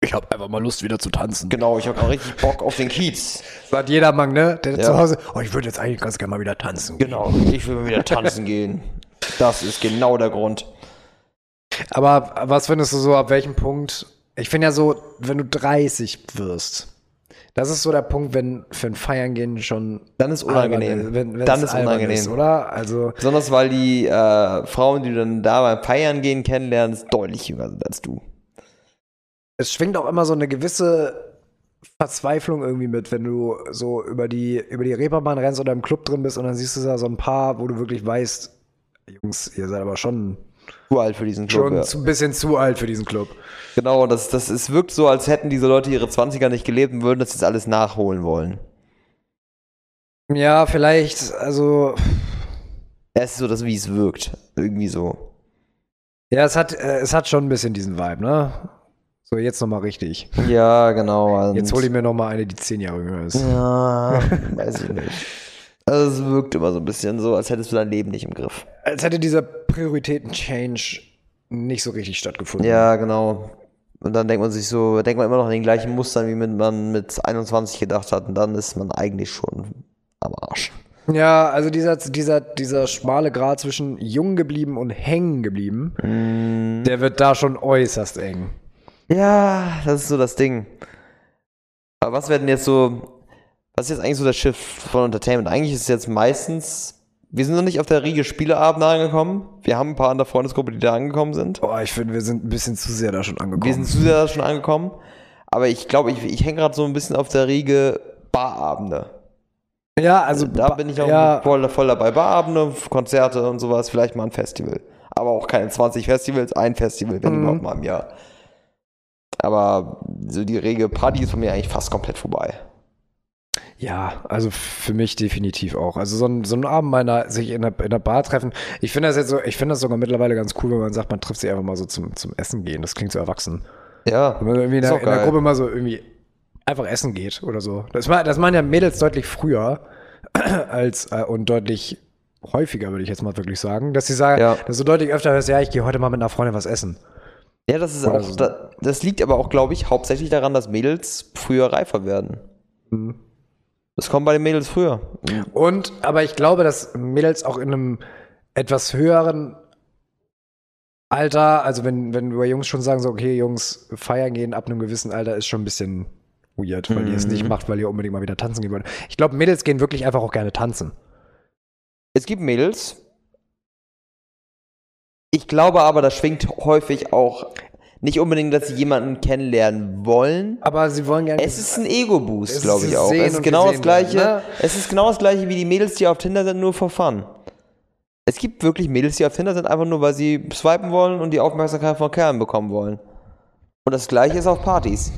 Ich hab einfach mal Lust, wieder zu tanzen. Genau, ich habe auch richtig Bock auf den Kiez. Sagt jeder Mann, ne? Der Ja. zu Hause, oh, ich würde jetzt eigentlich ganz gerne mal wieder tanzen. gehen. Genau, ich will mal wieder tanzen gehen. Das ist genau der Grund. Aber was findest du so, ab welchem Punkt? Ich finde ja so, wenn du 30 wirst, das ist so der Punkt, wenn für ein Feiern gehen schon. Dann ist unangenehm. albern Wenn, wenn Dann es ist unangenehm. Ist, oder? Also, Besonders weil die äh, Frauen, die du dann da beim Feiern gehen kennenlernst, deutlich jünger sind als du. es schwingt auch immer so eine gewisse Verzweiflung irgendwie mit, wenn du so über die, über die Reeperbahn rennst oder im Club drin bist und dann siehst du da so ein paar, wo du wirklich weißt, Jungs, ihr seid aber schon, Zu alt für diesen Club. schon ja. ein bisschen zu alt für diesen Club. Genau, das, das, es wirkt so, als hätten diese Leute ihre 20er nicht gelebt und würden das jetzt alles nachholen wollen. Ja, vielleicht, also, es ist so, dass wie es wirkt. Irgendwie so. ja, es hat, äh, es hat schon ein bisschen diesen Vibe, ne? So, jetzt nochmal richtig. Ja, genau. Jetzt hole ich mir nochmal eine, die zehn Jahre jünger ist. Ja, (laughs) weiß ich nicht. Also es wirkt immer so ein bisschen so, als hättest du dein Leben nicht im Griff. Als hätte dieser Prioritäten-Change nicht so richtig stattgefunden. Ja, genau. Und dann denkt man sich so, denkt man immer noch in den gleichen Mustern, wie man mit 21 gedacht hat. Und dann ist man eigentlich schon am Arsch. Ja, also dieser, dieser, dieser schmale Grat zwischen jung geblieben und hängen geblieben, Mhm. der wird da schon äußerst eng. Ja, das ist so das Ding. Aber was werden jetzt so, was ist jetzt eigentlich so der Shift von Entertainment? Eigentlich ist es jetzt meistens, wir sind noch nicht auf der Riege Spieleabend angekommen. Wir haben ein paar in der Freundesgruppe, die da angekommen sind. Boah, ich finde, wir sind ein bisschen zu sehr da schon angekommen. Wir sind zu sehr da schon angekommen. Aber ich glaube, ich, ich hänge gerade so ein bisschen auf der Riege Barabende. ja, also Da bin ich auch ja, voll, voll dabei. Barabende, Konzerte und sowas, vielleicht mal ein Festival. Aber auch keine 20 Festivals, ein Festival, wenn Mhm. überhaupt mal im Jahr. Aber so die rege Party ist von mir eigentlich fast komplett vorbei. Ja, also für mich definitiv auch. Also so ein, so ein Abend meiner sich in der, in der Bar treffen. Ich finde das jetzt so, ich finde das sogar mittlerweile ganz cool, wenn man sagt, man trifft sich einfach mal so zum, zum Essen gehen. Das klingt so erwachsen. Ja, Wenn man irgendwie in der, in der. Gruppe mal so irgendwie einfach essen geht oder so. Das, war, das machen ja Mädels deutlich früher (clears throat) als äh, und deutlich häufiger, würde ich jetzt mal wirklich sagen. Dass sie sagen, Ja. dass du deutlich öfter hörst, ja, ich gehe heute mal mit einer Freundin was essen. ja das ist Oder auch, so. da, das liegt aber auch, glaube ich, hauptsächlich daran, dass Mädels früher reifer werden. Mhm. Das kommt bei den Mädels früher. Und, aber ich glaube, dass Mädels auch in einem etwas höheren Alter, also wenn, wenn wir Jungs schon sagen, so, okay, Jungs, feiern gehen ab einem gewissen Alter ist schon ein bisschen weird, weil ihr es nicht Mhm. macht, weil ihr unbedingt mal wieder tanzen gehen wollt. Ich glaube, Mädels gehen wirklich einfach auch gerne tanzen. Es gibt Mädels. Ich glaube aber, das schwingt häufig auch nicht unbedingt, dass sie jemanden kennenlernen wollen. Aber sie wollen gerne. Es ist ein Ego-Boost, glaube ich auch. Es ist genau das gesehen werden, gleiche. ne? Es ist genau das gleiche wie die Mädels, die auf Tinder sind, nur for fun. Es gibt wirklich Mädels, die auf Tinder sind, einfach nur, weil sie swipen wollen und die Aufmerksamkeit von Kerlen bekommen wollen. Und das gleiche ist auf Partys.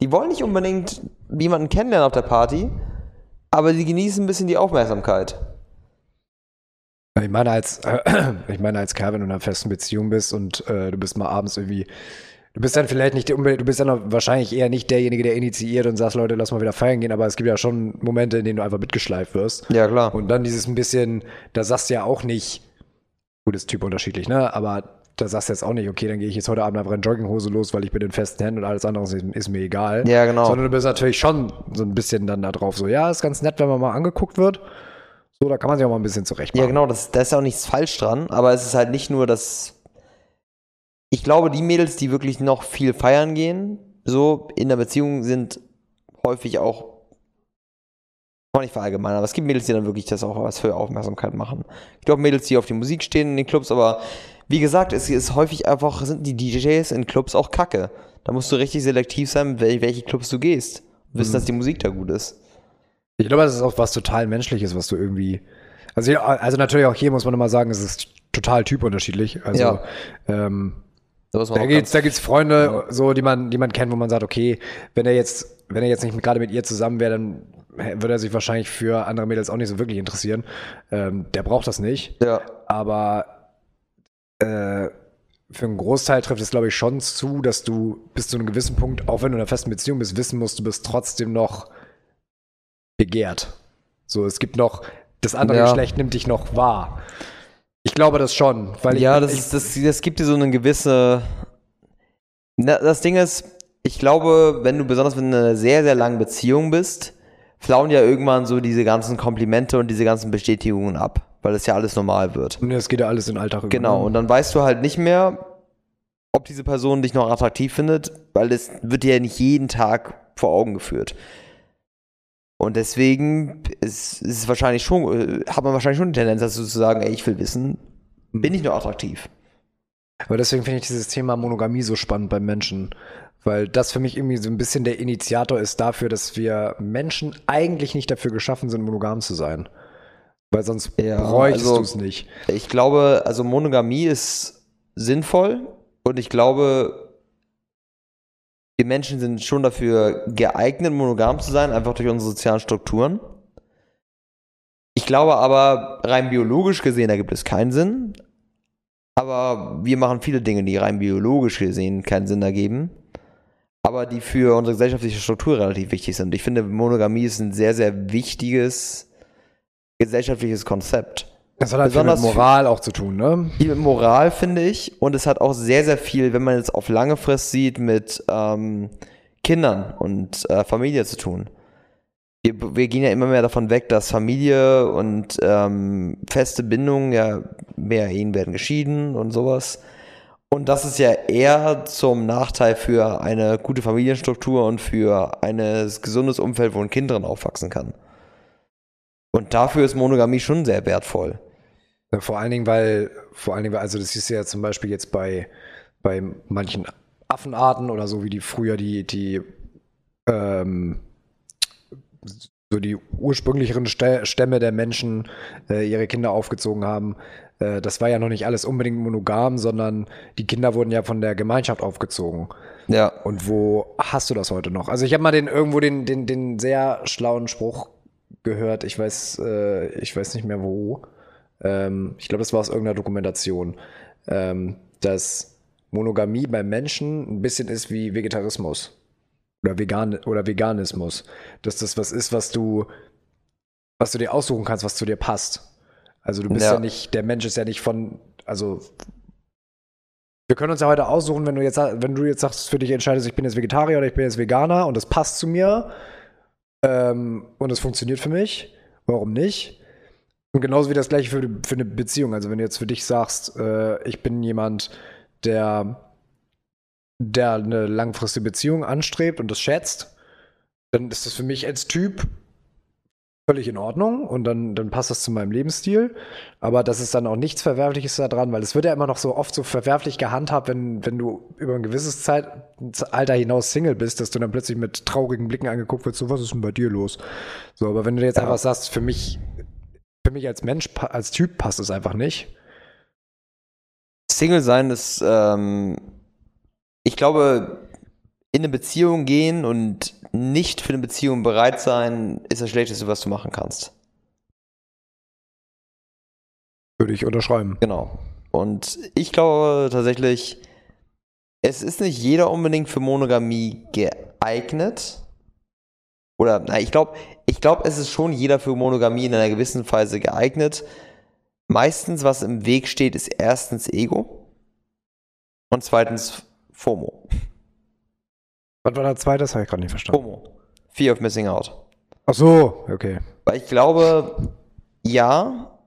Die wollen nicht unbedingt jemanden kennenlernen auf der Party, aber sie genießen ein bisschen die Aufmerksamkeit. Ich meine, als, (clears throat) ich meine, als Kerl, wenn du in einer festen Beziehung bist und äh, du bist mal abends irgendwie, du bist dann vielleicht nicht, unbedingt- du bist dann wahrscheinlich eher nicht derjenige, der initiiert und sagst, Leute, lass mal wieder feiern gehen, aber es gibt ja schon Momente, in denen du einfach mitgeschleift wirst. Ja, klar. Und dann dieses ein bisschen, da sagst du ja auch nicht, gut, ist Typ unterschiedlich, ne? Aber da sagst du jetzt auch nicht, okay, dann gehe ich jetzt heute Abend einfach in Jogginghose los, weil ich bin in festen Händen und alles andere ist, ist mir egal. Ja, genau. Sondern du bist natürlich schon so ein bisschen dann da drauf, so, ja, ist ganz nett, wenn man mal angeguckt wird. So, da kann man sich auch mal ein bisschen zurecht Ja, genau, das, da ist ja auch nichts falsch dran, aber es ist halt nicht nur das. Ich glaube, die Mädels, die wirklich noch viel feiern gehen, so in der Beziehung sind häufig auch. Kann man nicht verallgemeinern, aber es gibt Mädels, die dann wirklich das auch was für Aufmerksamkeit machen. Ich glaube, Mädels, die auf die Musik stehen in den Clubs, aber wie gesagt, es ist häufig einfach, sind die DJs in Clubs auch kacke. Da musst du richtig selektiv sein, wel- welche Clubs du gehst. Wissen, dass die Musik da gut ist. Ich glaube, das ist auch was total Menschliches, was du irgendwie. Also, ja, also natürlich auch hier muss man immer sagen, es ist total typunterschiedlich. Also Ja. ähm, Da gibt's, da gibt's Freunde, so die man, die man kennt, wo man sagt, okay, wenn er jetzt, wenn er jetzt nicht gerade mit ihr zusammen wäre, dann würde er sich wahrscheinlich für andere Mädels auch nicht so wirklich interessieren. Ähm, der braucht das nicht. ja. Aber äh, für einen Großteil trifft es, glaube ich, schon zu, dass du bis zu einem gewissen Punkt, auch wenn du in einer festen Beziehung bist, wissen musst, du bist trotzdem noch begehrt. So, es gibt noch, das andere Ja. Geschlecht nimmt dich noch wahr. Ich glaube das schon, weil ich, ja, das, ich, ist, das, das gibt dir so eine gewisse. Na, das Ding ist, ich glaube, wenn du besonders wenn du in einer sehr, sehr langen Beziehung bist, flauen ja irgendwann so diese ganzen Komplimente und diese ganzen Bestätigungen ab, weil das ja alles normal wird. Nee, es geht ja alles in den Alltag über. Genau, und dann weißt du halt nicht mehr, ob diese Person dich noch attraktiv findet, weil es wird dir ja nicht jeden Tag vor Augen geführt. Und deswegen ist, ist es wahrscheinlich schon, äh, hat man wahrscheinlich schon die Tendenz dazu zu sagen, ey, ich will wissen, bin ich noch attraktiv? Aber deswegen finde ich dieses Thema Monogamie so spannend beim Menschen. Weil das für mich irgendwie so ein bisschen der Initiator ist dafür, dass wir Menschen eigentlich nicht dafür geschaffen sind, monogam zu sein. Weil sonst Ja, bräuchtest also- du es nicht. Ich glaube, also Monogamie ist sinnvoll und ich glaube, wir Menschen sind schon dafür geeignet, monogam zu sein, einfach durch unsere sozialen Strukturen. Ich glaube aber, rein biologisch gesehen, da gibt es keinen Sinn. Aber wir machen viele Dinge, die rein biologisch gesehen keinen Sinn ergeben, aber die für unsere gesellschaftliche Struktur relativ wichtig sind. Ich finde, Monogamie ist ein sehr, sehr wichtiges gesellschaftliches Konzept. Das hat halt viel mit besonders Moral auch zu tun, ne? viel mit Moral, finde ich. Und es hat auch sehr, sehr viel, wenn man jetzt auf lange Frist sieht, mit ähm, Kindern und äh, Familie zu tun. Wir, wir gehen ja immer mehr davon weg, dass Familie und ähm, feste Bindungen, ja, mehr Ehen werden geschieden und sowas. Und das ist ja eher zum Nachteil für eine gute Familienstruktur und für ein gesundes Umfeld, wo ein Kind drin aufwachsen kann. Und dafür ist Monogamie schon sehr wertvoll. Ja, Vor allen Dingen, weil, vor allen Dingen, also das ist ja zum Beispiel jetzt bei, bei manchen Affenarten oder so, wie die früher die, die, ähm, so die ursprünglicheren Stä- Stämme der Menschen äh, ihre Kinder aufgezogen haben. Äh, das war ja noch nicht alles unbedingt monogam, sondern die Kinder wurden ja von der Gemeinschaft aufgezogen. Ja. Und wo hast du das heute noch? Also ich habe mal den irgendwo den, den, den sehr schlauen Spruch gehört. Ich weiß, äh, ich weiß nicht mehr wo. Ähm, ich glaube, das war aus irgendeiner Dokumentation, ähm, dass Monogamie beim Menschen ein bisschen ist wie Vegetarismus oder Vegan oder Veganismus. Dass das was ist, was du, was du dir aussuchen kannst, was zu dir passt. Also du bist ja, Ja. nicht, der Mensch ist ja nicht von, also wir können uns ja heute aussuchen, wenn du jetzt, wenn du jetzt sagst, für dich entscheidest, ich bin jetzt Vegetarier oder ich bin jetzt Veganer und das passt zu mir ähm, und es funktioniert für mich, warum nicht? Und genauso wie das gleiche für, für eine Beziehung. Also wenn du jetzt für dich sagst, äh, ich bin jemand, der, der eine langfristige Beziehung anstrebt und das schätzt, dann ist das für mich als Typ völlig in Ordnung und dann, dann passt das zu meinem Lebensstil. Aber das ist dann auch nichts Verwerfliches daran, weil es wird ja immer noch so oft so verwerflich gehandhabt, wenn, wenn du über ein gewisses Zeit, Alter hinaus Single bist, dass du dann plötzlich mit traurigen Blicken angeguckt wirst, so was ist denn bei dir los? So, aber wenn du jetzt Ja. einfach sagst, für mich, für mich als Mensch, als Typ passt es einfach nicht. Single sein ist, ähm, ich glaube, in eine Beziehung gehen und nicht für eine Beziehung bereit sein, ist das Schlechteste, was du machen kannst. Würde ich unterschreiben. Genau. Und ich glaube tatsächlich, es ist nicht jeder unbedingt für Monogamie geeignet. Oder, na, ich glaube, ich glaube, es ist schon jeder für Monogamie in einer gewissen Weise geeignet. Meistens, was im Weg steht, ist erstens Ego und zweitens FOMO. Was war der zweite? Das habe ich gerade nicht verstanden. FOMO. Fear of Missing Out. Ach so, okay. Weil ich glaube, ja,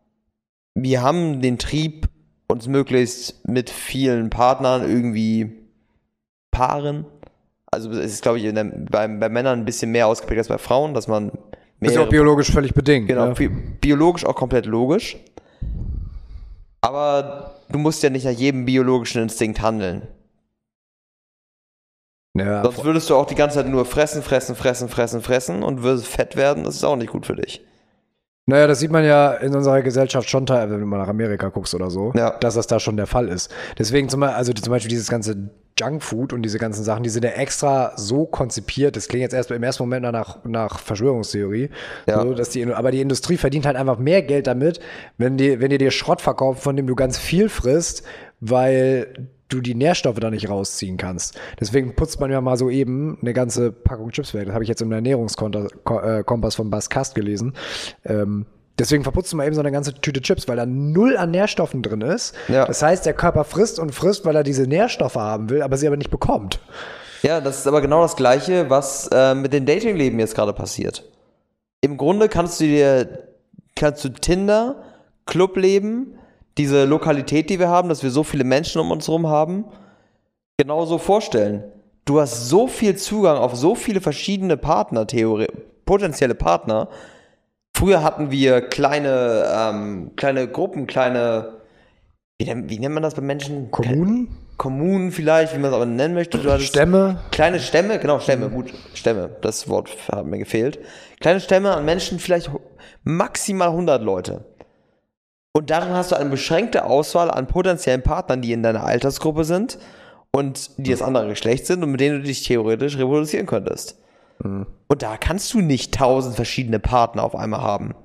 wir haben den Trieb, uns möglichst mit vielen Partnern irgendwie paaren. Also es ist, glaube ich, der, bei, bei Männern ein bisschen mehr ausgeprägt als bei Frauen, dass man Ist ja auch biologisch völlig bedingt. Genau, bi biologisch auch komplett logisch. Aber du musst ja nicht nach jedem biologischen Instinkt handeln. Ja, Sonst würdest du auch die ganze Zeit nur fressen, fressen, fressen, fressen, fressen und würdest fett werden. Das ist auch nicht gut für dich. Naja, das sieht man ja in unserer Gesellschaft schon teilweise, wenn du mal nach Amerika guckst oder so, Ja. dass das da schon der Fall ist. Deswegen zum also zum Beispiel dieses ganze Junkfood und diese ganzen Sachen, die sind ja extra so konzipiert, das klingt jetzt erst im ersten Moment nach, nach Verschwörungstheorie, Ja. so, dass die, aber die Industrie verdient halt einfach mehr Geld damit, wenn die, wenn die dir Schrott verkauft, von dem du ganz viel frisst, weil du die Nährstoffe da nicht rausziehen kannst. Deswegen putzt man ja mal so eben eine ganze Packung Chips weg. Das habe ich jetzt im Ernährungskompass von Bas Kast gelesen. Ähm, deswegen verputzt man eben so eine ganze Tüte Chips, weil da null an Nährstoffen drin ist. Ja. Das heißt, der Körper frisst und frisst, weil er diese Nährstoffe haben will, aber sie aber nicht bekommt. Ja, das ist aber genau das Gleiche, was äh, mit dem Datingleben jetzt gerade passiert. Im Grunde kannst du dir, kannst du Tinder, Clubleben, diese Lokalität, die wir haben, dass wir so viele Menschen um uns herum haben, genauso vorstellen. Du hast so viel Zugang auf so viele verschiedene Partner, potenzielle Partner. Früher hatten wir kleine, ähm, kleine Gruppen, kleine, wie, nennt- wie nennt man das bei Menschen? Kommunen? Kommunen vielleicht, wie man es aber nennen möchte. Stämme. Kleine Stämme, genau, Stämme, gut, Stämme, das Wort hat mir gefehlt. Kleine Stämme an Menschen, vielleicht maximal 100 Leute. Und darin hast du eine beschränkte Auswahl an potenziellen Partnern, die in deiner Altersgruppe sind und die das andere Geschlecht sind und mit denen du dich theoretisch reproduzieren könntest. Und da kannst du nicht tausend verschiedene Partner auf einmal haben.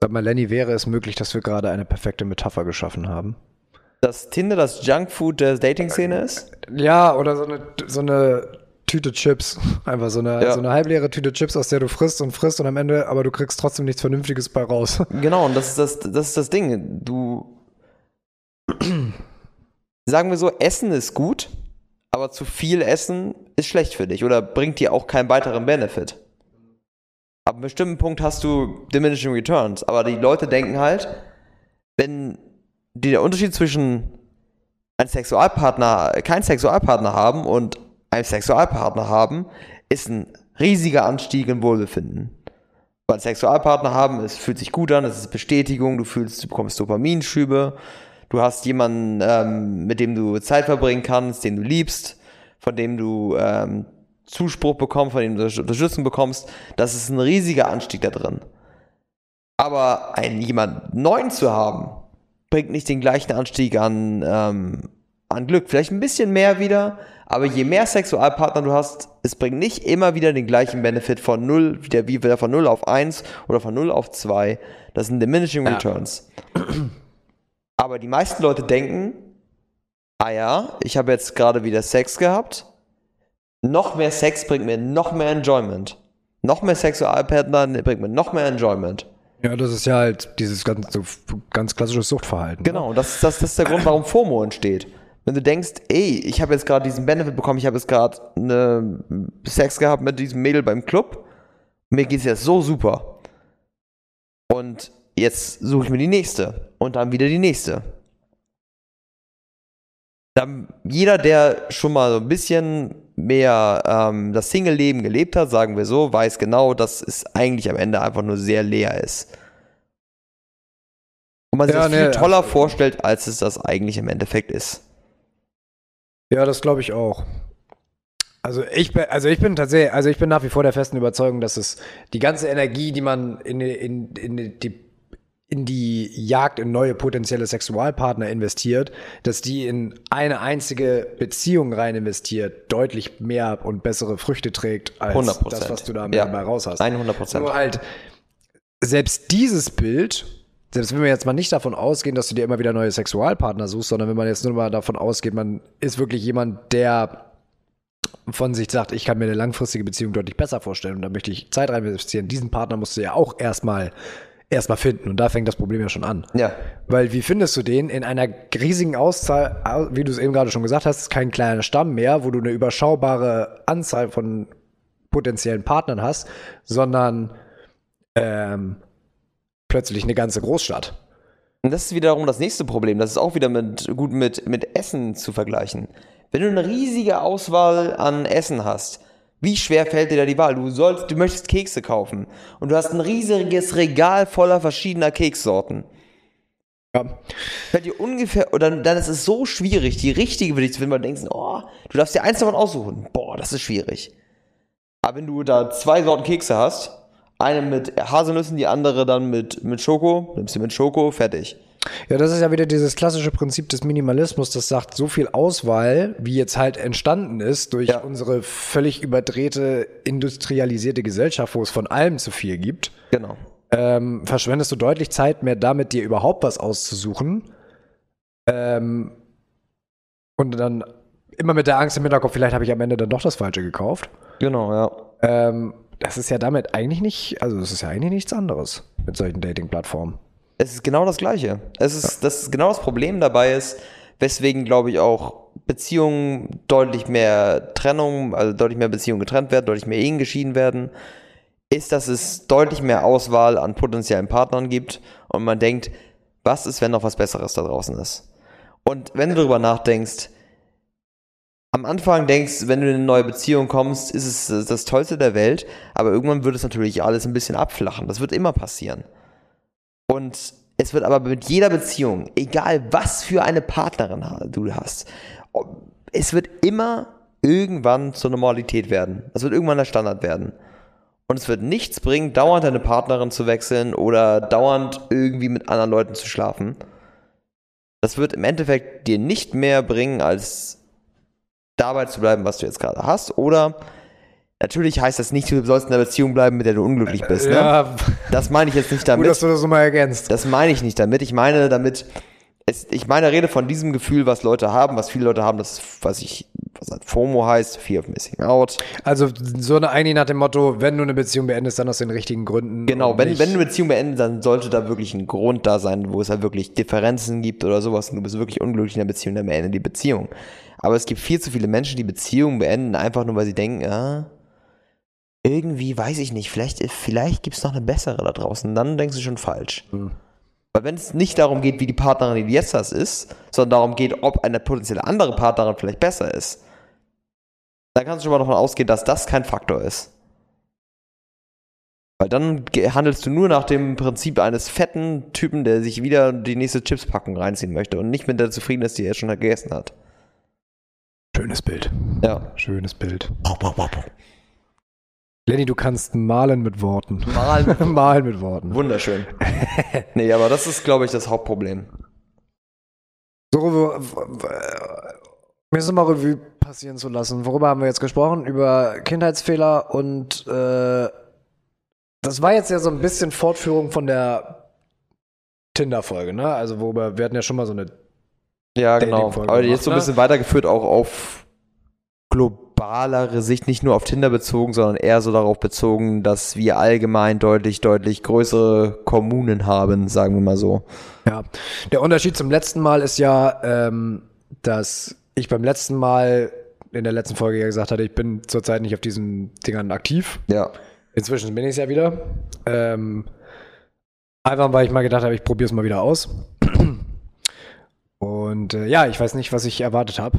Sag mal, Lenny, wäre es möglich, dass wir gerade eine perfekte Metapher geschaffen haben? Dass Tinder das Junkfood der Dating-Szene ist? Ja, oder so eine, so eine Tüte Chips. (laughs) Einfach so eine, Ja. so eine halbleere Tüte Chips, aus der du frisst und frisst und am Ende, aber du kriegst trotzdem nichts Vernünftiges bei raus. (laughs) Genau, und das ist das, das ist das Ding. Du. (clears throat) Sagen wir so, Essen ist gut, aber zu viel Essen ist schlecht für dich oder bringt dir auch keinen weiteren Benefit. Ab einem bestimmten Punkt hast du diminishing returns, aber die Leute denken halt, wenn die der Unterschied zwischen ein Sexualpartner, kein Sexualpartner haben und einen Sexualpartner haben, ist ein riesiger Anstieg in Wohlbefinden. Weil Sexualpartner haben, es fühlt sich gut an, es ist Bestätigung, du fühlst, du bekommst Dopaminschübe, du hast jemanden, ähm, mit dem du Zeit verbringen kannst, den du liebst, von dem du ähm, Zuspruch bekommst, von dem du Unterstützung bekommst. Das ist ein riesiger Anstieg da drin. Aber einen jemand neuen zu haben, bringt nicht den gleichen Anstieg an, ähm, an Glück. Vielleicht ein bisschen mehr wieder, aber je mehr Sexualpartner du hast, es bringt nicht immer wieder den gleichen Benefit von 0, wieder wie wieder von 0 auf 1 oder von 0 auf 2. Das sind diminishing Ja. Aber die meisten Leute denken, ah ja, ich habe jetzt gerade wieder Sex gehabt. Noch mehr Sex bringt mir noch mehr Enjoyment. Noch mehr Sexualpartner bringt mir noch mehr Enjoyment. Ja, das ist ja halt dieses ganz, ganz klassische Suchtverhalten. Genau, und das, ist- das, das ist der Grund, warum FOMO entsteht. Wenn du denkst, ey, ich habe jetzt gerade diesen Benefit bekommen, ich habe jetzt gerade eine Sex gehabt mit diesem Mädel beim Club, mir geht's jetzt so super. Und jetzt suche ich mir die nächste und dann wieder die nächste. Dann, jeder, der schon mal so ein bisschen mehr ähm, das Single-Leben gelebt hat, sagen wir so, weiß genau, dass es eigentlich am Ende einfach nur sehr leer ist. Und man sich Ja, das viel nee, toller also- vorstellt, als es das eigentlich im Endeffekt ist. Ja, das glaube ich auch. Also ich, bin, also ich bin tatsächlich, also ich bin nach wie vor der festen Überzeugung, dass es die ganze Energie, die man in, in, in, die, in die Jagd in neue potenzielle Sexualpartner investiert, dass die in eine einzige Beziehung rein investiert, deutlich mehr und bessere Früchte trägt als 100%. das, was du da Ja. dabei raus hast. 100 Prozent. Nur halt, selbst dieses Bild, selbst wenn wir jetzt mal nicht davon ausgehen, dass du dir immer wieder neue Sexualpartner suchst, sondern wenn man jetzt nur mal davon ausgeht, man ist wirklich jemand, der von sich sagt, ich kann mir eine langfristige Beziehung deutlich besser vorstellen und da möchte ich Zeit rein investieren. Diesen Partner musst du ja auch erstmal erstmal finden und da fängt das Problem ja schon an. Ja. Weil wie findest du den in einer riesigen Auszahl, au- wie du es eben gerade schon gesagt hast, ist kein kleiner Stamm mehr, wo du eine überschaubare Anzahl von potenziellen Partnern hast, sondern ähm, plötzlich eine ganze Großstadt. Und das ist wiederum das nächste Problem. Das ist auch wieder mit, gut mit, mit Essen zu vergleichen. Wenn du eine riesige Auswahl an Essen hast, wie schwer fällt dir da die Wahl? Du sollst, du möchtest Kekse kaufen und du hast ein riesiges Regal voller verschiedener Kekssorten. Ja. Fällt dir ungefähr, oder dann ist es so schwierig, die richtige für dich zu finden, weil du denkst, oh, du darfst dir eins davon aussuchen. Boah, das ist schwierig. Aber wenn du da zwei Sorten Kekse hast, eine mit Haselnüssen, die andere dann mit, mit Schoko, nimmst du mit Schoko, fertig. Ja, das ist ja wieder dieses klassische Prinzip des Minimalismus, das sagt, so viel Auswahl, wie jetzt halt entstanden ist durch Ja. unsere völlig überdrehte, industrialisierte Gesellschaft, wo es von allem zu viel gibt, Genau. ähm, verschwendest du deutlich Zeit mehr damit, dir überhaupt was auszusuchen. Ähm, und dann immer mit der Angst im Hinterkopf, vielleicht habe ich am Ende dann doch das Falsche gekauft. Genau, ja. Ähm, das ist ja damit eigentlich nicht, also das ist ja eigentlich nichts anderes mit solchen Dating-Plattformen. Es ist genau das Gleiche. Es ist, das ist genau das Problem dabei ist, weswegen, glaube ich, auch Beziehungen deutlich mehr Trennung, also deutlich mehr Beziehungen getrennt werden, deutlich mehr Ehen geschieden werden, ist, dass es deutlich mehr Auswahl an potenziellen Partnern gibt und man denkt, was ist, wenn noch was Besseres da draußen ist? Und wenn du darüber nachdenkst, am Anfang denkst, wenn du in eine neue Beziehung kommst, ist es das Tollste der Welt, aber irgendwann wird es natürlich alles ein bisschen abflachen. Das wird immer passieren. Und es wird aber mit jeder Beziehung, egal was für eine Partnerin du hast, es wird immer irgendwann zur Normalität werden. Es wird irgendwann der Standard werden. Und es wird nichts bringen, dauernd deine Partnerin zu wechseln oder dauernd irgendwie mit anderen Leuten zu schlafen. Das wird im Endeffekt dir nicht mehr bringen, als dabei zu bleiben, was du jetzt gerade hast. Oder natürlich heißt das nicht, du sollst in einer Beziehung bleiben, mit der du unglücklich bist. Ne? Ja, Das meine ich jetzt nicht gut, damit. dass du das nochmal ergänzt. Das meine ich nicht damit. Ich meine damit, es, ich meine, rede von diesem Gefühl, was Leute haben, was viele Leute haben, das was ich, was halt FOMO heißt, Fear of Missing Out. Also so eine eigentlich nach dem Motto, wenn du eine Beziehung beendest, dann aus den richtigen Gründen. Genau, wenn, wenn du eine Beziehung beendest, dann sollte da wirklich ein Grund da sein, wo es halt wirklich Differenzen gibt oder sowas und du bist wirklich unglücklich in der Beziehung, dann beende die Beziehung. Aber es gibt viel zu viele Menschen, die Beziehungen beenden, einfach nur, weil sie denken, ah, irgendwie, weiß ich nicht, vielleicht, vielleicht gibt es noch eine bessere da draußen. Dann denkst du schon falsch. Hm. Weil wenn es nicht darum geht, wie die Partnerin, die du jetzt hast, ist, sondern darum geht, ob eine potenzielle andere Partnerin vielleicht besser ist, dann kannst du schon mal davon ausgehen, dass das kein Faktor ist. Weil dann handelst du nur nach dem Prinzip eines fetten Typen, der sich wieder die nächste Chipspackung reinziehen möchte und nicht mit der zufrieden ist, die er schon gegessen hat. Schönes Bild. Ja. Schönes Bild. Lenny, du kannst malen mit Worten. Mal (laughs) malen mit Worten. wunderschön. (laughs) nee, aber das ist, glaube ich, das Hauptproblem. So, mir ist mal Revue passieren zu lassen. Worüber haben wir jetzt gesprochen? Über Kindheitsfehler und äh, das war jetzt ja so ein bisschen Fortführung von der Tinder-Folge, ne? Also worüber, wir hatten ja schon mal so eine Ja, genau. Aber gemacht, jetzt so ein ne? bisschen weitergeführt auch auf globalere Sicht, nicht nur auf Tinder bezogen, sondern eher so darauf bezogen, dass wir allgemein deutlich, deutlich größere Kommunen haben, sagen wir mal so. Ja, der Unterschied zum letzten Mal ist ja, ähm, dass ich beim letzten Mal in der letzten Folge ja gesagt hatte, ich bin zurzeit nicht auf diesen Dingern aktiv. Ja. Inzwischen bin ich es ja wieder. Ähm, einfach weil ich mal gedacht habe, ich probiere es mal wieder aus. Und äh, ja, ich weiß nicht, was ich erwartet habe.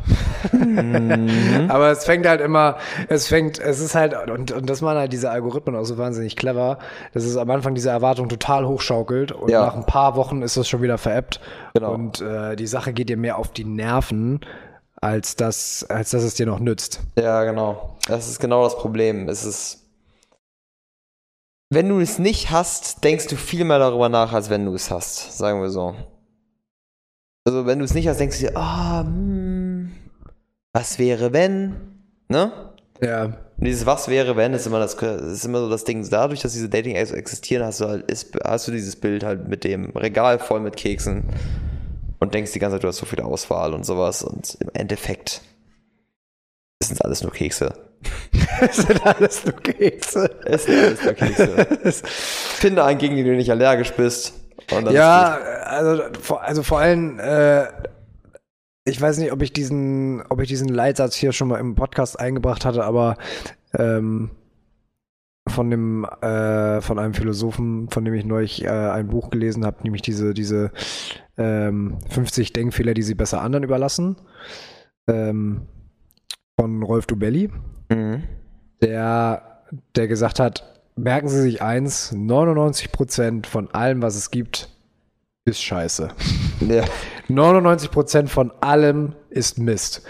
(laughs) Aber es fängt halt immer, es fängt, es ist halt, und, und das machen halt diese Algorithmen auch so wahnsinnig clever, dass es am Anfang diese Erwartung total hochschaukelt und Ja. nach ein paar Wochen ist es schon wieder veräppt. Genau. Und äh, die Sache geht dir mehr auf die Nerven, als dass, als dass es dir noch nützt. Ja, genau. Das ist genau das Problem. Es ist. Wenn du es nicht hast, denkst du viel mehr darüber nach, als wenn du es hast, sagen wir so. Also, wenn du es nicht hast, denkst du dir, ah, hm, was wäre, wenn? Ne? Ja. Und dieses Was wäre, wenn, ist immer das, ist immer so das Ding. Dadurch, dass diese Dating-Apps existieren, hast du halt, ist, hast du dieses Bild halt mit dem Regal voll mit Keksen und denkst die ganze Zeit, du hast so viel Auswahl und sowas. Und im Endeffekt sind alles nur Kekse. (laughs) Das sind alles nur Kekse. Es sind alles nur Kekse. (laughs) Finde einen, gegen den du nicht allergisch bist. Ja, also vor, also vor allem, äh, ich weiß nicht, ob ich diesen, ob ich diesen Leitsatz hier schon mal im Podcast eingebracht hatte, aber ähm, von dem, äh, von einem Philosophen, von dem ich neulich äh, ein Buch gelesen habe, nämlich diese, diese ähm, 50 Denkfehler, die sie besser anderen überlassen, ähm, von Rolf Dubelli. Mhm. der, der gesagt hat, merken Sie sich eins, 99% von allem, was es gibt, ist scheiße. Ja. 99% von allem ist Mist.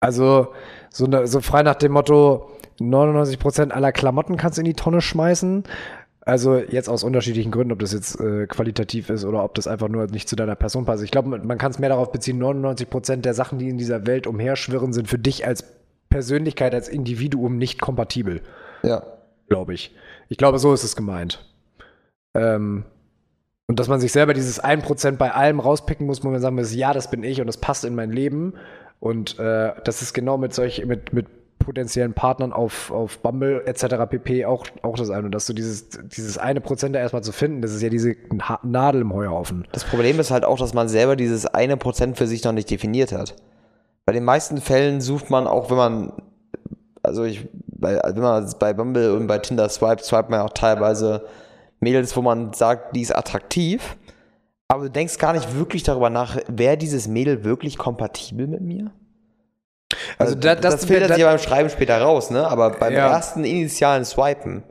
Also so, ne, so frei nach dem Motto, 99% aller Klamotten kannst du in die Tonne schmeißen. Also jetzt aus unterschiedlichen Gründen, ob das jetzt äh, qualitativ ist oder ob das einfach nur nicht zu deiner Person passt. Ich glaube, man, man kann es mehr darauf beziehen, 99% der Sachen, die in dieser Welt umherschwirren, sind für dich als Persönlichkeit, als Individuum nicht kompatibel ja. Glaube ich. Ich glaube, so ist es gemeint. Ähm, und dass man sich selber dieses 1% bei allem rauspicken muss, wo man sagen muss, ja, das bin ich und das passt in mein Leben. Und äh, das ist genau mit solch, mit, mit potenziellen Partnern auf, auf Bumble etc. pp. auch, auch das eine. Und dass du dieses, dieses eine Prozent da erstmal zu finden, das ist ja diese Nadel im Heuhaufen. Das Problem ist halt auch, dass man selber dieses eine Prozent für sich noch nicht definiert hat. Bei den meisten Fällen sucht man auch, wenn man, also ich, bei, wenn man bei Bumble und bei Tinder swipet, swipet man auch teilweise Mädels, wo man sagt, die ist attraktiv, aber du denkst gar nicht wirklich darüber nach, wäre dieses Mädel wirklich kompatibel mit mir? Also da- das- das filtert da- sich ja beim Schreiben später raus, ne? Aber beim Ja. ersten initialen Swipen,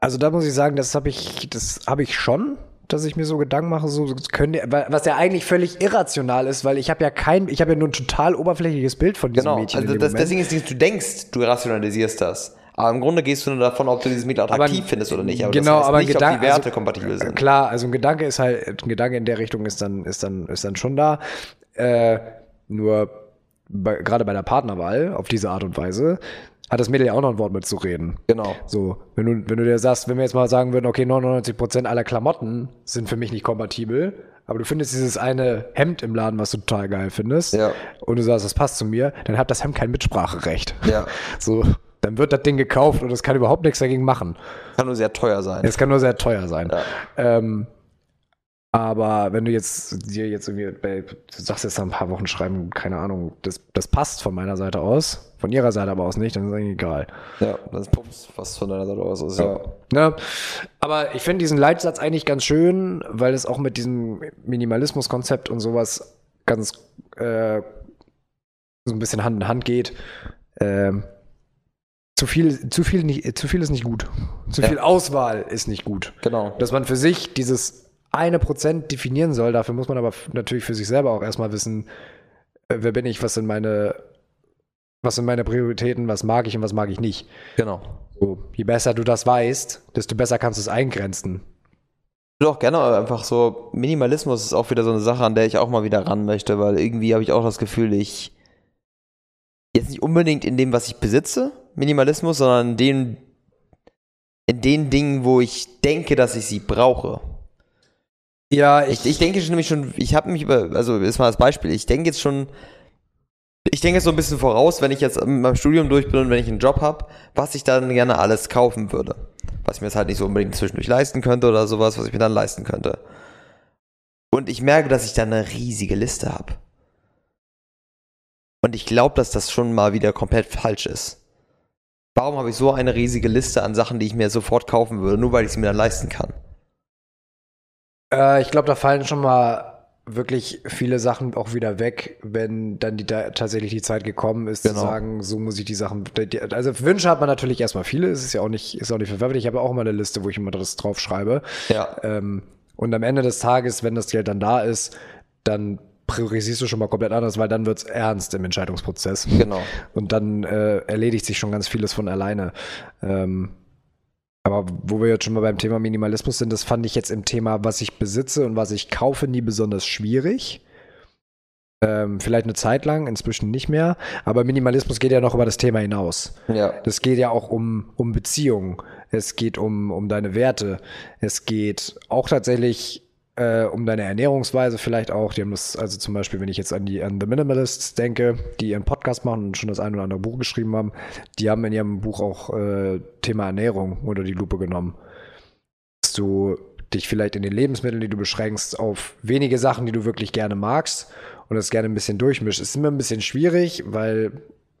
Also da muss ich sagen, das habe ich, das habe ich schon. Dass ich mir so Gedanken mache, so weil- was ja eigentlich völlig irrational ist, weil ich habe ja kein, ich habe ja nur ein total oberflächliches Bild von diesem Genau, Mädchen. also das, deswegen ist nicht, du denkst, du rationalisierst das. Aber im Grunde gehst du nur davon, ob du dieses Mädel attraktiv Aber- findest oder nicht. Aber genau, das heißt aber nicht, ob Gedanke- die Werte also- kompatibel sind. Klar, also ein Gedanke ist halt, ein Gedanke in der Richtung ist dann, ist dann, ist dann schon da. Äh, nur bei, gerade bei der Partnerwahl auf diese Art und Weise hat das Mädel ja auch noch ein Wort mitzureden. Genau. So, wenn du, wenn du dir sagst, wenn wir jetzt mal sagen würden, okay, 99% aller Klamotten sind für mich nicht kompatibel, aber du findest dieses eine Hemd im Laden, was du total geil findest, Ja. und du sagst, das passt zu mir, dann hat das Hemd kein Mitspracherecht. Ja. (laughs) So, dann wird das Ding gekauft und es kann überhaupt nichts dagegen machen. Kann nur sehr teuer sein. Es kann nur sehr teuer sein. Ja. Ähm, aber wenn du jetzt dir jetzt irgendwie, bei, du sagst jetzt nach ein paar Wochen schreiben, keine Ahnung, das, das passt von meiner Seite aus, von ihrer Seite aber aus nicht, dann ist eigentlich egal. Ja, ist Pumps, was von deiner Seite aus ist. Ja. Ne? Aber ich finde diesen Leitsatz eigentlich ganz schön, weil es auch mit diesem Minimalismus-Konzept und sowas ganz äh, so ein bisschen Hand in Hand geht. Ähm, zu viel, zu viel, nicht, zu viel ist nicht gut. Zu Ja. viel Auswahl ist nicht gut. Genau. Dass man für sich dieses eine Prozent definieren soll, dafür muss man aber natürlich für sich selber auch erstmal wissen, äh, wer bin ich, was sind meine, was sind meine Prioritäten, was mag ich und was mag ich nicht. Genau. So, je besser du das weißt, desto besser kannst du es eingrenzen. Ich auch gerne einfach so, Minimalismus ist auch wieder so eine Sache, an der ich auch mal wieder ran möchte, weil irgendwie habe ich auch das Gefühl, ich jetzt nicht unbedingt in dem, was ich besitze, Minimalismus, sondern in den, in den Dingen, wo ich denke, dass ich sie brauche. Ja, Ich, ich denke schon nämlich schon, ich habe mich über, also ist mal das Beispiel, ich denke jetzt schon, ich denke so ein bisschen voraus, wenn ich jetzt mit meinem Studium durch bin und wenn ich einen Job habe, was ich dann gerne alles kaufen würde. Was ich mir jetzt halt nicht so unbedingt zwischendurch leisten könnte oder sowas, was ich mir dann leisten könnte. Und ich merke, dass ich da eine riesige Liste habe. Und ich glaube, dass das schon mal wieder komplett falsch ist. Warum habe ich so eine riesige Liste an Sachen, die ich mir sofort kaufen würde, nur weil ich sie mir dann leisten kann? Äh, ich glaube, da fallen schon mal wirklich viele Sachen auch wieder weg, wenn dann die, da tatsächlich die Zeit gekommen ist, Genau. zu sagen, so muss ich die Sachen. die- Also Wünsche hat man natürlich erstmal viele, es ist ja auch nicht, ist auch nicht verwerflich. Ich habe auch immer eine Liste, wo ich immer das draufschreibe. Ja. Ähm, und am Ende des Tages, wenn das Geld dann da ist, dann priorisierst du schon mal komplett anders, weil dann wird's ernst im Entscheidungsprozess. Genau. Und dann äh, erledigt sich schon ganz vieles von alleine. Ähm, aber wo wir jetzt schon mal beim Thema Minimalismus sind, das fand ich jetzt im Thema, was ich besitze und was ich kaufe, nie besonders schwierig. Ähm, vielleicht eine Zeit lang, inzwischen nicht mehr. Aber Minimalismus geht ja noch über das Thema hinaus. Ja. Das geht ja auch um, um Beziehungen. Es geht um, um deine Werte. Es geht auch tatsächlich äh, um deine Ernährungsweise vielleicht auch. Die haben das, also zum Beispiel, wenn ich jetzt an die an The Minimalists denke, die ihren Podcast machen und schon das ein oder andere Buch geschrieben haben, die haben in ihrem Buch auch äh, Thema Ernährung unter die Lupe genommen. Dass du dich vielleicht in den Lebensmitteln, die du beschränkst, auf wenige Sachen, die du wirklich gerne magst und das gerne ein bisschen durchmischst. Ist immer ein bisschen schwierig, weil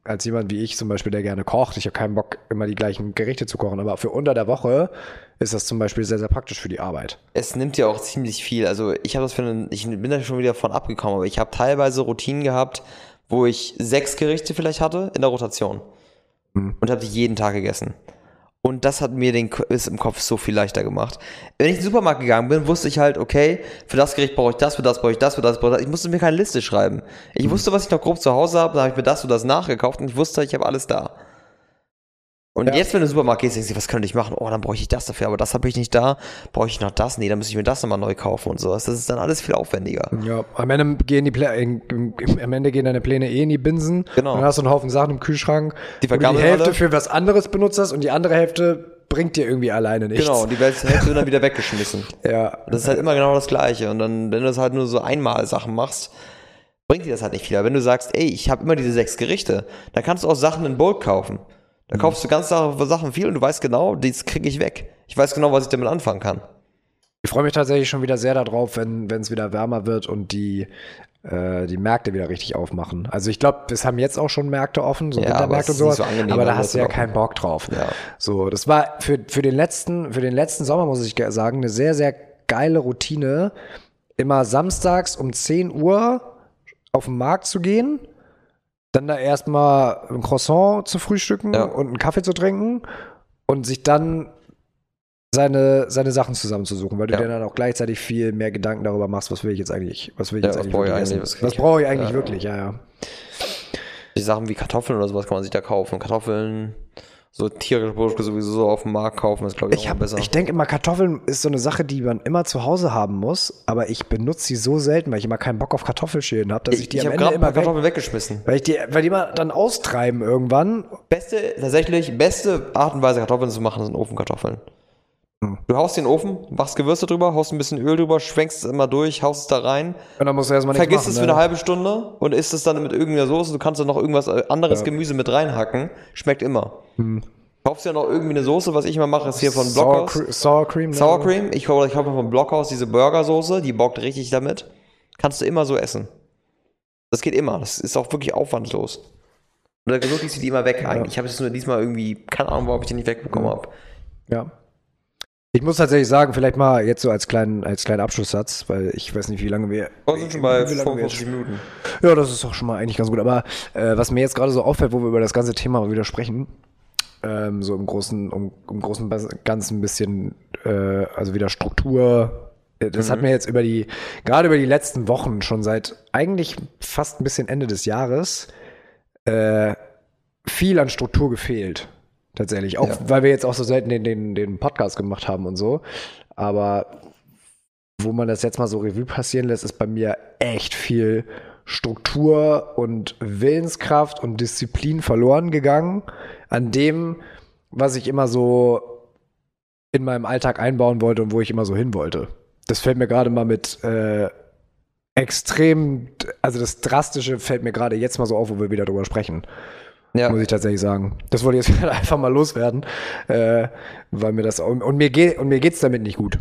als jemand wie ich zum Beispiel, der gerne kocht, ich habe keinen Bock, immer die gleichen Gerichte zu kochen, aber für unter der Woche ist das zum Beispiel sehr, sehr praktisch für die Arbeit. Es nimmt ja auch ziemlich viel. Also ich habe das für einen, ich bin da schon wieder von abgekommen, aber ich habe teilweise Routinen gehabt, wo ich sechs Gerichte vielleicht hatte in der Rotation und habe die jeden Tag gegessen. Und das hat mir den ist im Kopf so viel leichter gemacht. Wenn ich in den Supermarkt gegangen bin, wusste ich halt, okay, für das Gericht brauche ich das, für das brauche ich das, für das brauche ich das. Ich musste mir keine Liste schreiben. Ich wusste, was ich noch grob zu Hause habe, dann habe ich mir das und das nachgekauft und ich wusste, ich habe alles da. Und Ja. jetzt, wenn du in den Supermarkt gehst, denkst du, was könnte ich machen? Oh, dann brauche ich das dafür, aber das habe ich nicht da. Brauche ich noch das? Nee, dann muss ich mir das nochmal neu kaufen und sowas. Das ist dann alles viel aufwendiger. Ja, am Ende gehen die Plä in, am Ende gehen deine Pläne eh in die Binsen. Genau. Und dann hast du einen Haufen Sachen im Kühlschrank, Die wo du die Hälfte alle. für was anderes benutzt hast und die andere Hälfte bringt dir irgendwie alleine nichts. Genau, und die Hälfte wird dann wieder weggeschmissen. (laughs) Ja, Das ist halt immer genau das Gleiche. Und dann, wenn du das halt nur so einmal Sachen machst, bringt dir das halt nicht viel. Aber wenn du sagst, ey, ich habe immer diese sechs Gerichte, dann kannst du auch Sachen in Bulk kaufen. Da kaufst du ganz Sachen Sachen viel und du weißt genau, das kriege ich weg. Ich weiß genau, was ich damit anfangen kann. Ich freue mich tatsächlich schon wieder sehr darauf, wenn es wieder wärmer wird und die äh, die Märkte wieder richtig aufmachen. Also ich glaube, es haben jetzt auch schon Märkte offen, so Ja, Wintermärkte und sowas. so aber da hast du ja keinen Bock drauf. Ja. So, das war für für den letzten für den letzten Sommer muss ich ge- sagen eine sehr sehr geile Routine, immer samstags um 10 Uhr auf den Markt zu gehen. Dann da erstmal ein Croissant zu frühstücken Ja. und einen Kaffee zu trinken und sich dann seine, seine Sachen zusammenzusuchen, weil du Ja. dir dann auch gleichzeitig viel mehr Gedanken darüber machst, was will ich jetzt eigentlich, was will ich Ja, jetzt was eigentlich brauche ich wirklich eigentlich, essen? was was brauche ich eigentlich wirklich, ja, ja. Die Sachen wie Kartoffeln oder sowas kann man sich da kaufen. Kartoffeln, so tierische Produkte sowieso so auf dem Markt kaufen, ist glaube ich, Ich, hab- besser. ich denke immer, Kartoffeln ist so eine Sache, die man immer zu Hause haben muss, aber ich benutze sie so selten, weil ich immer keinen Bock auf Kartoffelschälen habe, dass ich, ich, die ich am Ende immer weg, Kartoffeln weggeschmissen. weil ich die, weil die immer dann austreiben irgendwann. Beste, tatsächlich, beste Art und Weise Kartoffeln zu machen, sind Ofenkartoffeln. Hm. Du haust den Ofen, machst Gewürze drüber, haust ein bisschen Öl drüber, schwenkst es immer durch, haust es da rein, Und dann musst du erstmal vergisst machen, es für ne? eine halbe Stunde und isst es dann mit irgendeiner Soße. Du kannst dann noch irgendwas äh, anderes Ja. Gemüse mit reinhacken. Schmeckt immer. Hm. Kaufst ja noch irgendwie eine Soße, was ich immer mache, ist hier von Sour, Blockhaus. Cre Sour Cream. ne? Sour Cream. Ich kaufe ich kaufe von Blockhaus diese Burgersoße, die bockt richtig damit. Kannst du immer so essen. Das geht immer. Das ist auch wirklich aufwandlos. Und da wirklich sie die immer weg eigentlich. Ich habe es nur diesmal irgendwie, keine Ahnung, warum ich die nicht wegbekommen habe. Ja. Ich muss tatsächlich sagen, vielleicht mal jetzt so als kleinen, als kleinen Abschlusssatz, weil ich weiß nicht, wie lange wir. Wir sind schon bei wie lange wir jetzt 45 Minuten. Ja, das ist auch schon mal eigentlich ganz gut. Aber äh, was mir jetzt gerade so auffällt, wo wir über das ganze Thema mal wieder sprechen, ähm, so im großen, um, im großen Ganzen ein bisschen, äh, also wieder Struktur. Äh, Das hat mir jetzt über die, gerade über die letzten Wochen schon seit eigentlich fast ein bisschen Ende des Jahres äh, viel an Struktur gefehlt. Tatsächlich. Auch Ja. weil wir jetzt auch so selten den, den, den Podcast gemacht haben und so. Aber wo man das jetzt mal so Revue passieren lässt, ist bei mir echt viel Struktur und Willenskraft und Disziplin verloren gegangen an dem, was ich immer so in meinem Alltag einbauen wollte und wo ich immer so hin wollte. Das fällt mir gerade mal mit äh, extrem, also das Drastische fällt mir gerade jetzt mal so auf, wo wir wieder drüber sprechen Ja. muss ich tatsächlich sagen. Das wollte ich jetzt (laughs) einfach mal loswerden, äh, weil mir das und, und mir geht und mir geht's damit nicht gut.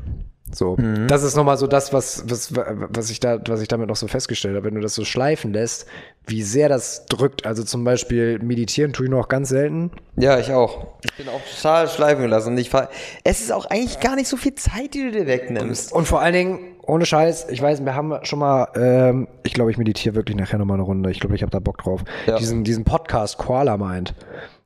So, das ist nochmal so das, was, was, was ich da, was ich damit noch so festgestellt habe. Wenn du das so schleifen lässt, wie sehr das drückt. Also zum Beispiel meditieren tue ich noch ganz selten. Ja, ich auch. Ich bin auch total schleifen gelassen. Und ich fahr, es ist auch eigentlich gar nicht so viel Zeit, die du dir wegnimmst. Und vor allen Dingen, ohne Scheiß, ich weiß, wir haben schon mal, ähm, ich glaube, ich meditiere wirklich nachher nochmal eine Runde. Ich glaube, ich habe da Bock drauf. Ja. Diesen, diesen Podcast Koala Mind,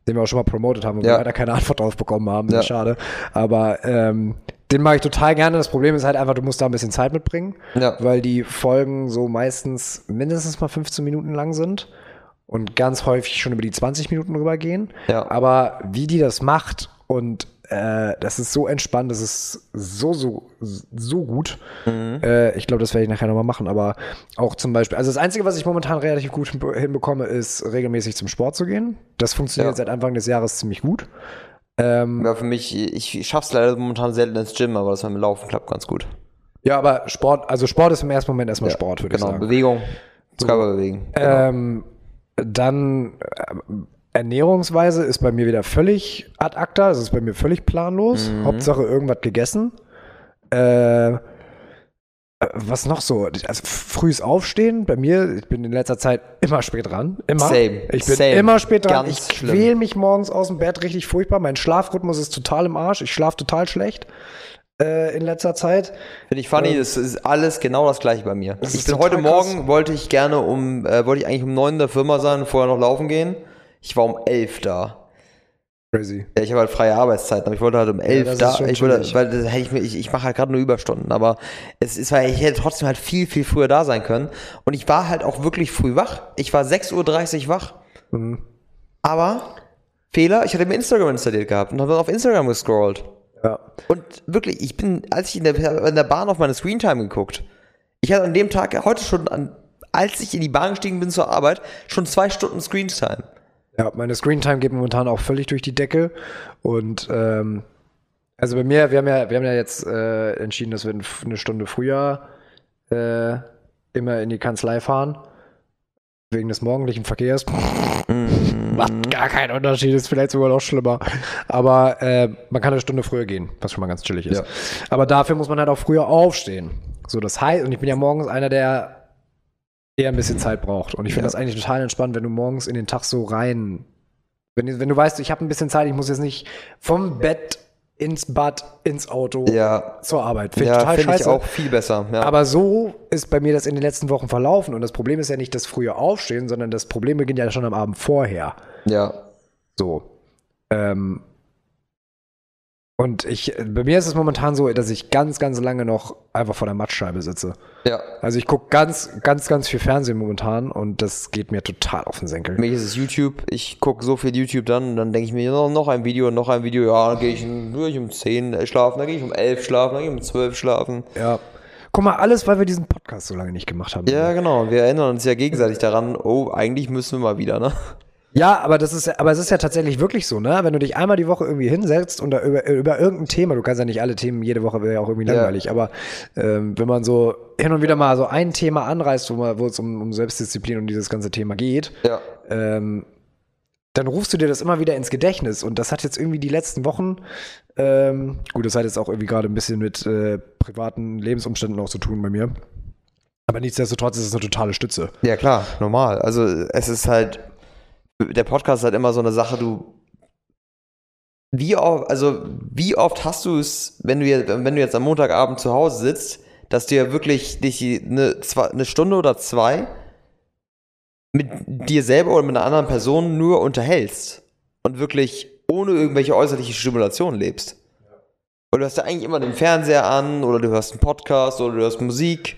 den wir auch schon mal promotet haben und Ja. wir leider keine Antwort drauf bekommen haben. Ja. schade. Aber ähm, den mache ich total gerne. Das Problem ist halt einfach, du musst da ein bisschen Zeit mitbringen, Ja. weil die Folgen so meistens mindestens mal 15 Minuten lang sind und ganz häufig schon über die 20 Minuten rübergehen. Ja. Aber wie die das macht und äh, das ist so entspannt, das ist so, so, so gut. Äh, ich glaube, das werde ich nachher nochmal machen. Aber auch zum Beispiel, also das Einzige, was ich momentan relativ gut hinbe- hinbekomme, ist regelmäßig zum Sport zu gehen. Das funktioniert Ja. seit Anfang des Jahres ziemlich gut. Ähm, Ja, für mich, ich schaff's leider momentan selten ins Gym, aber das beim Laufen klappt ganz gut. ja, aber Sport, also Sport ist im ersten Moment erstmal Sport, würde Genau, ich sagen. Bewegung. Körper bewegen. Ähm, dann Ernährungsweise ist bei mir wieder völlig ad acta, es ist bei mir völlig planlos. Mhm. Hauptsache irgendwas gegessen. Äh, äh, was noch so? Also frühes Aufstehen. Bei mir, ich bin in letzter Zeit immer spät dran. Immer. Same. Ich bin Same. immer spät dran. Ganz ich schlimm. quäl mich morgens aus dem Bett richtig furchtbar. Mein Schlafrhythmus ist total im Arsch. Ich schlafe total schlecht äh, in letzter Zeit. Finde ich funny, das ist alles genau das gleiche bei mir. Ich bin heute krass. Morgen, wollte ich gerne um, äh, wollte ich eigentlich um neun in der Firma sein und vorher noch laufen gehen. Ich war um elf da. Crazy. Ja, ich habe halt freie Arbeitszeiten, aber ich wollte halt um elf ist da. Ich wollte, weil das ich ich, ich mache halt gerade nur Überstunden, aber es ist, weil ich hätte trotzdem halt viel, viel früher da sein können. Und ich war halt auch wirklich früh wach. Ich war 6.30 Uhr wach. Mhm. Aber Fehler, ich hatte mir Instagram installiert gehabt und habe dann auf Instagram gescrollt. Ja. Und wirklich, ich bin, als ich in der, in der Bahn auf meine Screentime geguckt, ich hatte an dem Tag, heute schon, an, als ich in die Bahn gestiegen bin zur Arbeit, schon zwei Stunden Screentime. Ja, meine Screentime geht momentan auch völlig durch die Decke. Und ähm, also bei mir, wir haben ja, wir haben ja jetzt äh, entschieden, dass wir eine Stunde früher äh, immer in die Kanzlei fahren. Wegen des morgendlichen Verkehrs. (laughs) Macht gar keinen Unterschied, ist vielleicht sogar noch schlimmer. Aber äh, man kann eine Stunde früher gehen, was schon mal ganz chillig ist. Ja. Aber dafür muss man halt auch früher aufstehen. So, das heißt, und ich bin ja morgens einer, der eher ein bisschen Zeit braucht. Und ich finde Ja. das eigentlich total entspannt, wenn du morgens in den Tag so rein. Wenn, wenn du weißt, ich habe ein bisschen Zeit, ich muss jetzt nicht vom Bett ins Bad, ins Auto Ja, zur Arbeit. Finde ich ja total finde ich scheiße. auch viel besser. Ja. Aber so ist bei mir das in den letzten Wochen verlaufen. Und das Problem ist ja nicht das frühe Aufstehen, sondern das Problem beginnt ja schon am Abend vorher. ja. So. Ähm, Und ich, bei mir ist es momentan so, dass ich ganz, ganz lange noch einfach vor der Mattscheibe sitze. Ja. Also ich gucke ganz, ganz, ganz viel Fernsehen momentan und das geht mir total auf den Senkel. Für mich ist es YouTube. Ich gucke so viel YouTube dann und dann denke ich mir, noch, noch ein Video, noch ein Video. Ja, dann gehe ich, um- geh ich um 10 schlafen, dann gehe ich um 11 schlafen, dann gehe ich um 12 schlafen. Ja. Guck mal, alles, weil wir diesen Podcast so lange nicht gemacht haben. Ja, genau. Wir erinnern uns ja gegenseitig daran, oh, eigentlich müssen wir mal wieder, ne? Ja, aber das ist, ja- aber es ist ja tatsächlich wirklich so, ne? Wenn du dich einmal die Woche irgendwie hinsetzt und da über, über irgendein Thema, du kannst ja nicht alle Themen jede Woche wäre ja auch irgendwie Ja. langweilig, aber ähm, wenn man so hin und wieder mal so ein Thema anreißt, wo, man, wo es um, um Selbstdisziplin und dieses ganze Thema geht, Ja. ähm, dann rufst du dir das immer wieder ins Gedächtnis. Und das hat jetzt irgendwie die letzten Wochen, ähm, gut, das hat jetzt auch irgendwie gerade ein bisschen mit äh, privaten Lebensumständen auch zu tun bei mir. Aber nichtsdestotrotz ist es eine totale Stütze. Ja, klar, normal. Also es ist halt, der Podcast ist halt immer so eine Sache, du. Wie oft, also wie oft hast du es, wenn du jetzt, wenn du jetzt am Montagabend zu Hause sitzt, dass du ja wirklich dich eine, eine Stunde oder zwei mit dir selber oder mit einer anderen Person nur unterhältst und wirklich ohne irgendwelche äußerliche Stimulation lebst. Weil du hast ja eigentlich immer den Fernseher an oder du hörst einen Podcast oder du hörst Musik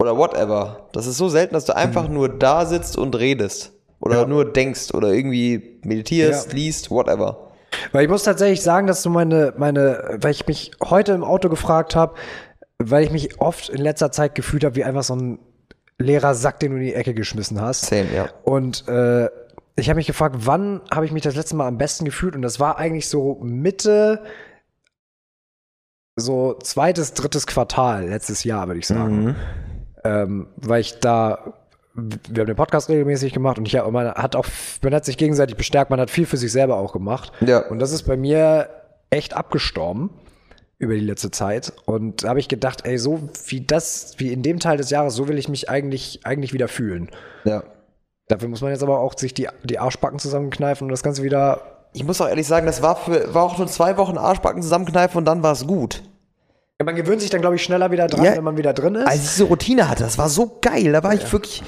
oder whatever. Das ist so selten, dass du einfach nur da sitzt und redest. Oder Ja. nur denkst oder irgendwie meditierst, Ja. liest, whatever. Weil ich muss tatsächlich sagen, dass du meine, meine, weil ich mich heute im Auto gefragt habe, weil ich mich oft in letzter Zeit gefühlt habe, wie einfach so ein leerer Sack, den du in die Ecke geschmissen hast. Same, ja. Und äh, ich habe mich gefragt, wann habe ich mich das letzte Mal am besten gefühlt? Und das war eigentlich so Mitte, so zweites, drittes Quartal letztes Jahr, würde ich sagen. Mhm. Ähm, weil ich da, wir haben den Podcast regelmäßig gemacht und ich hab, man hat auch, man hat sich gegenseitig bestärkt, man hat viel für sich selber auch gemacht. Ja. Und das ist bei mir echt abgestorben über die letzte Zeit. Und da habe ich gedacht, ey, so wie das, wie in dem Teil des Jahres, so will ich mich eigentlich, eigentlich wieder fühlen. Ja. Dafür muss man jetzt aber auch sich die, die Arschbacken zusammenkneifen und das Ganze wieder. Ich muss auch ehrlich sagen, das war, für, war auch nur zwei Wochen Arschbacken zusammenkneifen und dann war es gut. Ja, man gewöhnt sich dann, glaube ich, schneller wieder dran, Ja. wenn man wieder drin ist. Als ich diese Routine hatte, das war so geil. Da war ich wirklich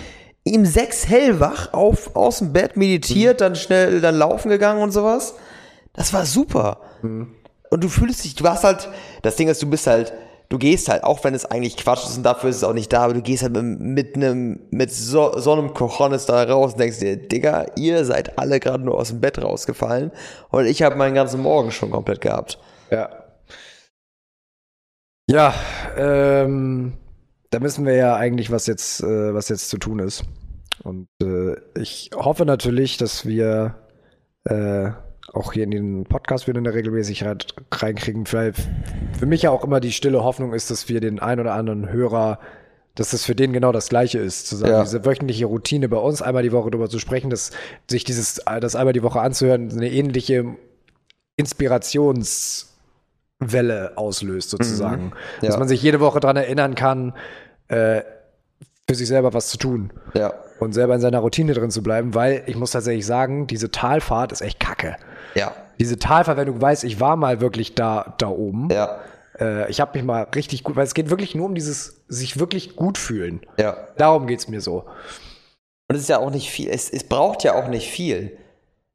im sechs hellwach auf, aus dem Bett meditiert, dann schnell dann laufen gegangen und sowas. Das war super. Und du fühlst dich, du hast halt, das Ding ist, du bist halt, du gehst halt, auch wenn es eigentlich Quatsch ist und dafür ist es auch nicht da, aber du gehst halt mit, mit einem, mit so, so einem Cojones da raus und denkst dir, Digga, ihr seid alle gerade nur aus dem Bett rausgefallen und ich habe meinen ganzen Morgen schon komplett gehabt. Ja. Ja, ähm, da wissen wir ja eigentlich, was jetzt, äh, was jetzt zu tun ist. Und äh, ich hoffe natürlich, dass wir äh, auch hier in den Podcast wieder eine Regelmäßigkeit reinkriegen, weil für mich ja auch immer die stille Hoffnung ist, dass wir den ein oder anderen Hörer, dass das für den genau das Gleiche ist, zu sagen, Ja. diese wöchentliche Routine bei uns einmal die Woche darüber zu sprechen, dass sich dieses, das einmal die Woche anzuhören, eine ähnliche Inspirationswelle auslöst, sozusagen. Dass Ja. man sich jede Woche daran erinnern kann, äh, für sich selber was zu tun Ja. und selber in seiner Routine drin zu bleiben, weil ich muss tatsächlich sagen, diese Talfahrt ist echt kacke. Ja. Diese Talfahrt, wenn du weißt, ich war mal wirklich da, da oben. Ja. Äh, ich habe mich mal richtig gut, weil es geht wirklich nur um dieses sich wirklich gut fühlen. Ja. Darum geht's mir so. Und es ist ja auch nicht viel, es, es braucht ja auch nicht viel.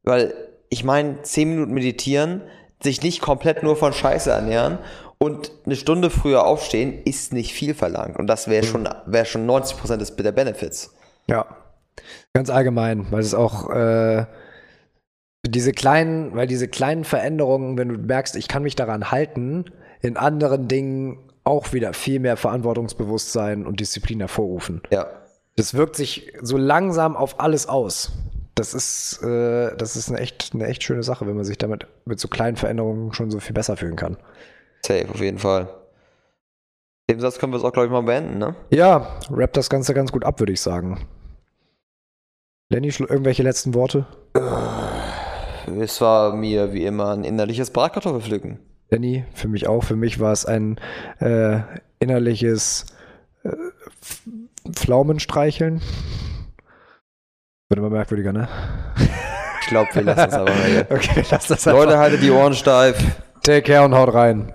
Weil, ich meine, 10 Minuten meditieren, sich nicht komplett nur von Scheiße ernähren und eine Stunde früher aufstehen, ist nicht viel verlangt. Und das wäre schon, wäre schon 90% des, der Benefits. Ja. Ganz allgemein, weil es auch äh, diese kleinen, weil diese kleinen Veränderungen, wenn du merkst, ich kann mich daran halten, in anderen Dingen auch wieder viel mehr Verantwortungsbewusstsein und Disziplin hervorrufen. Ja. Das wirkt sich so langsam auf alles aus. Das ist, äh, das ist eine echt, eine echt schöne Sache, wenn man sich damit mit so kleinen Veränderungen schon so viel besser fühlen kann. Safe, auf jeden Fall. Dem Satz können wir es auch, glaube ich, mal beenden, ne? Ja, rap das Ganze ganz gut ab, würde ich sagen. Lenny, irgendwelche letzten Worte? Es war mir wie immer ein innerliches Bratkartoffelpflücken. Lenny, für mich auch. Für mich war es ein äh, innerliches äh, Pflaumenstreicheln. Wird immer merkwürdiger, ne? Ich glaube, wir lassen es aber mal hier. (laughs) Okay, lass das einfach. Leute, haltet die Ohren steif. Take care und haut rein.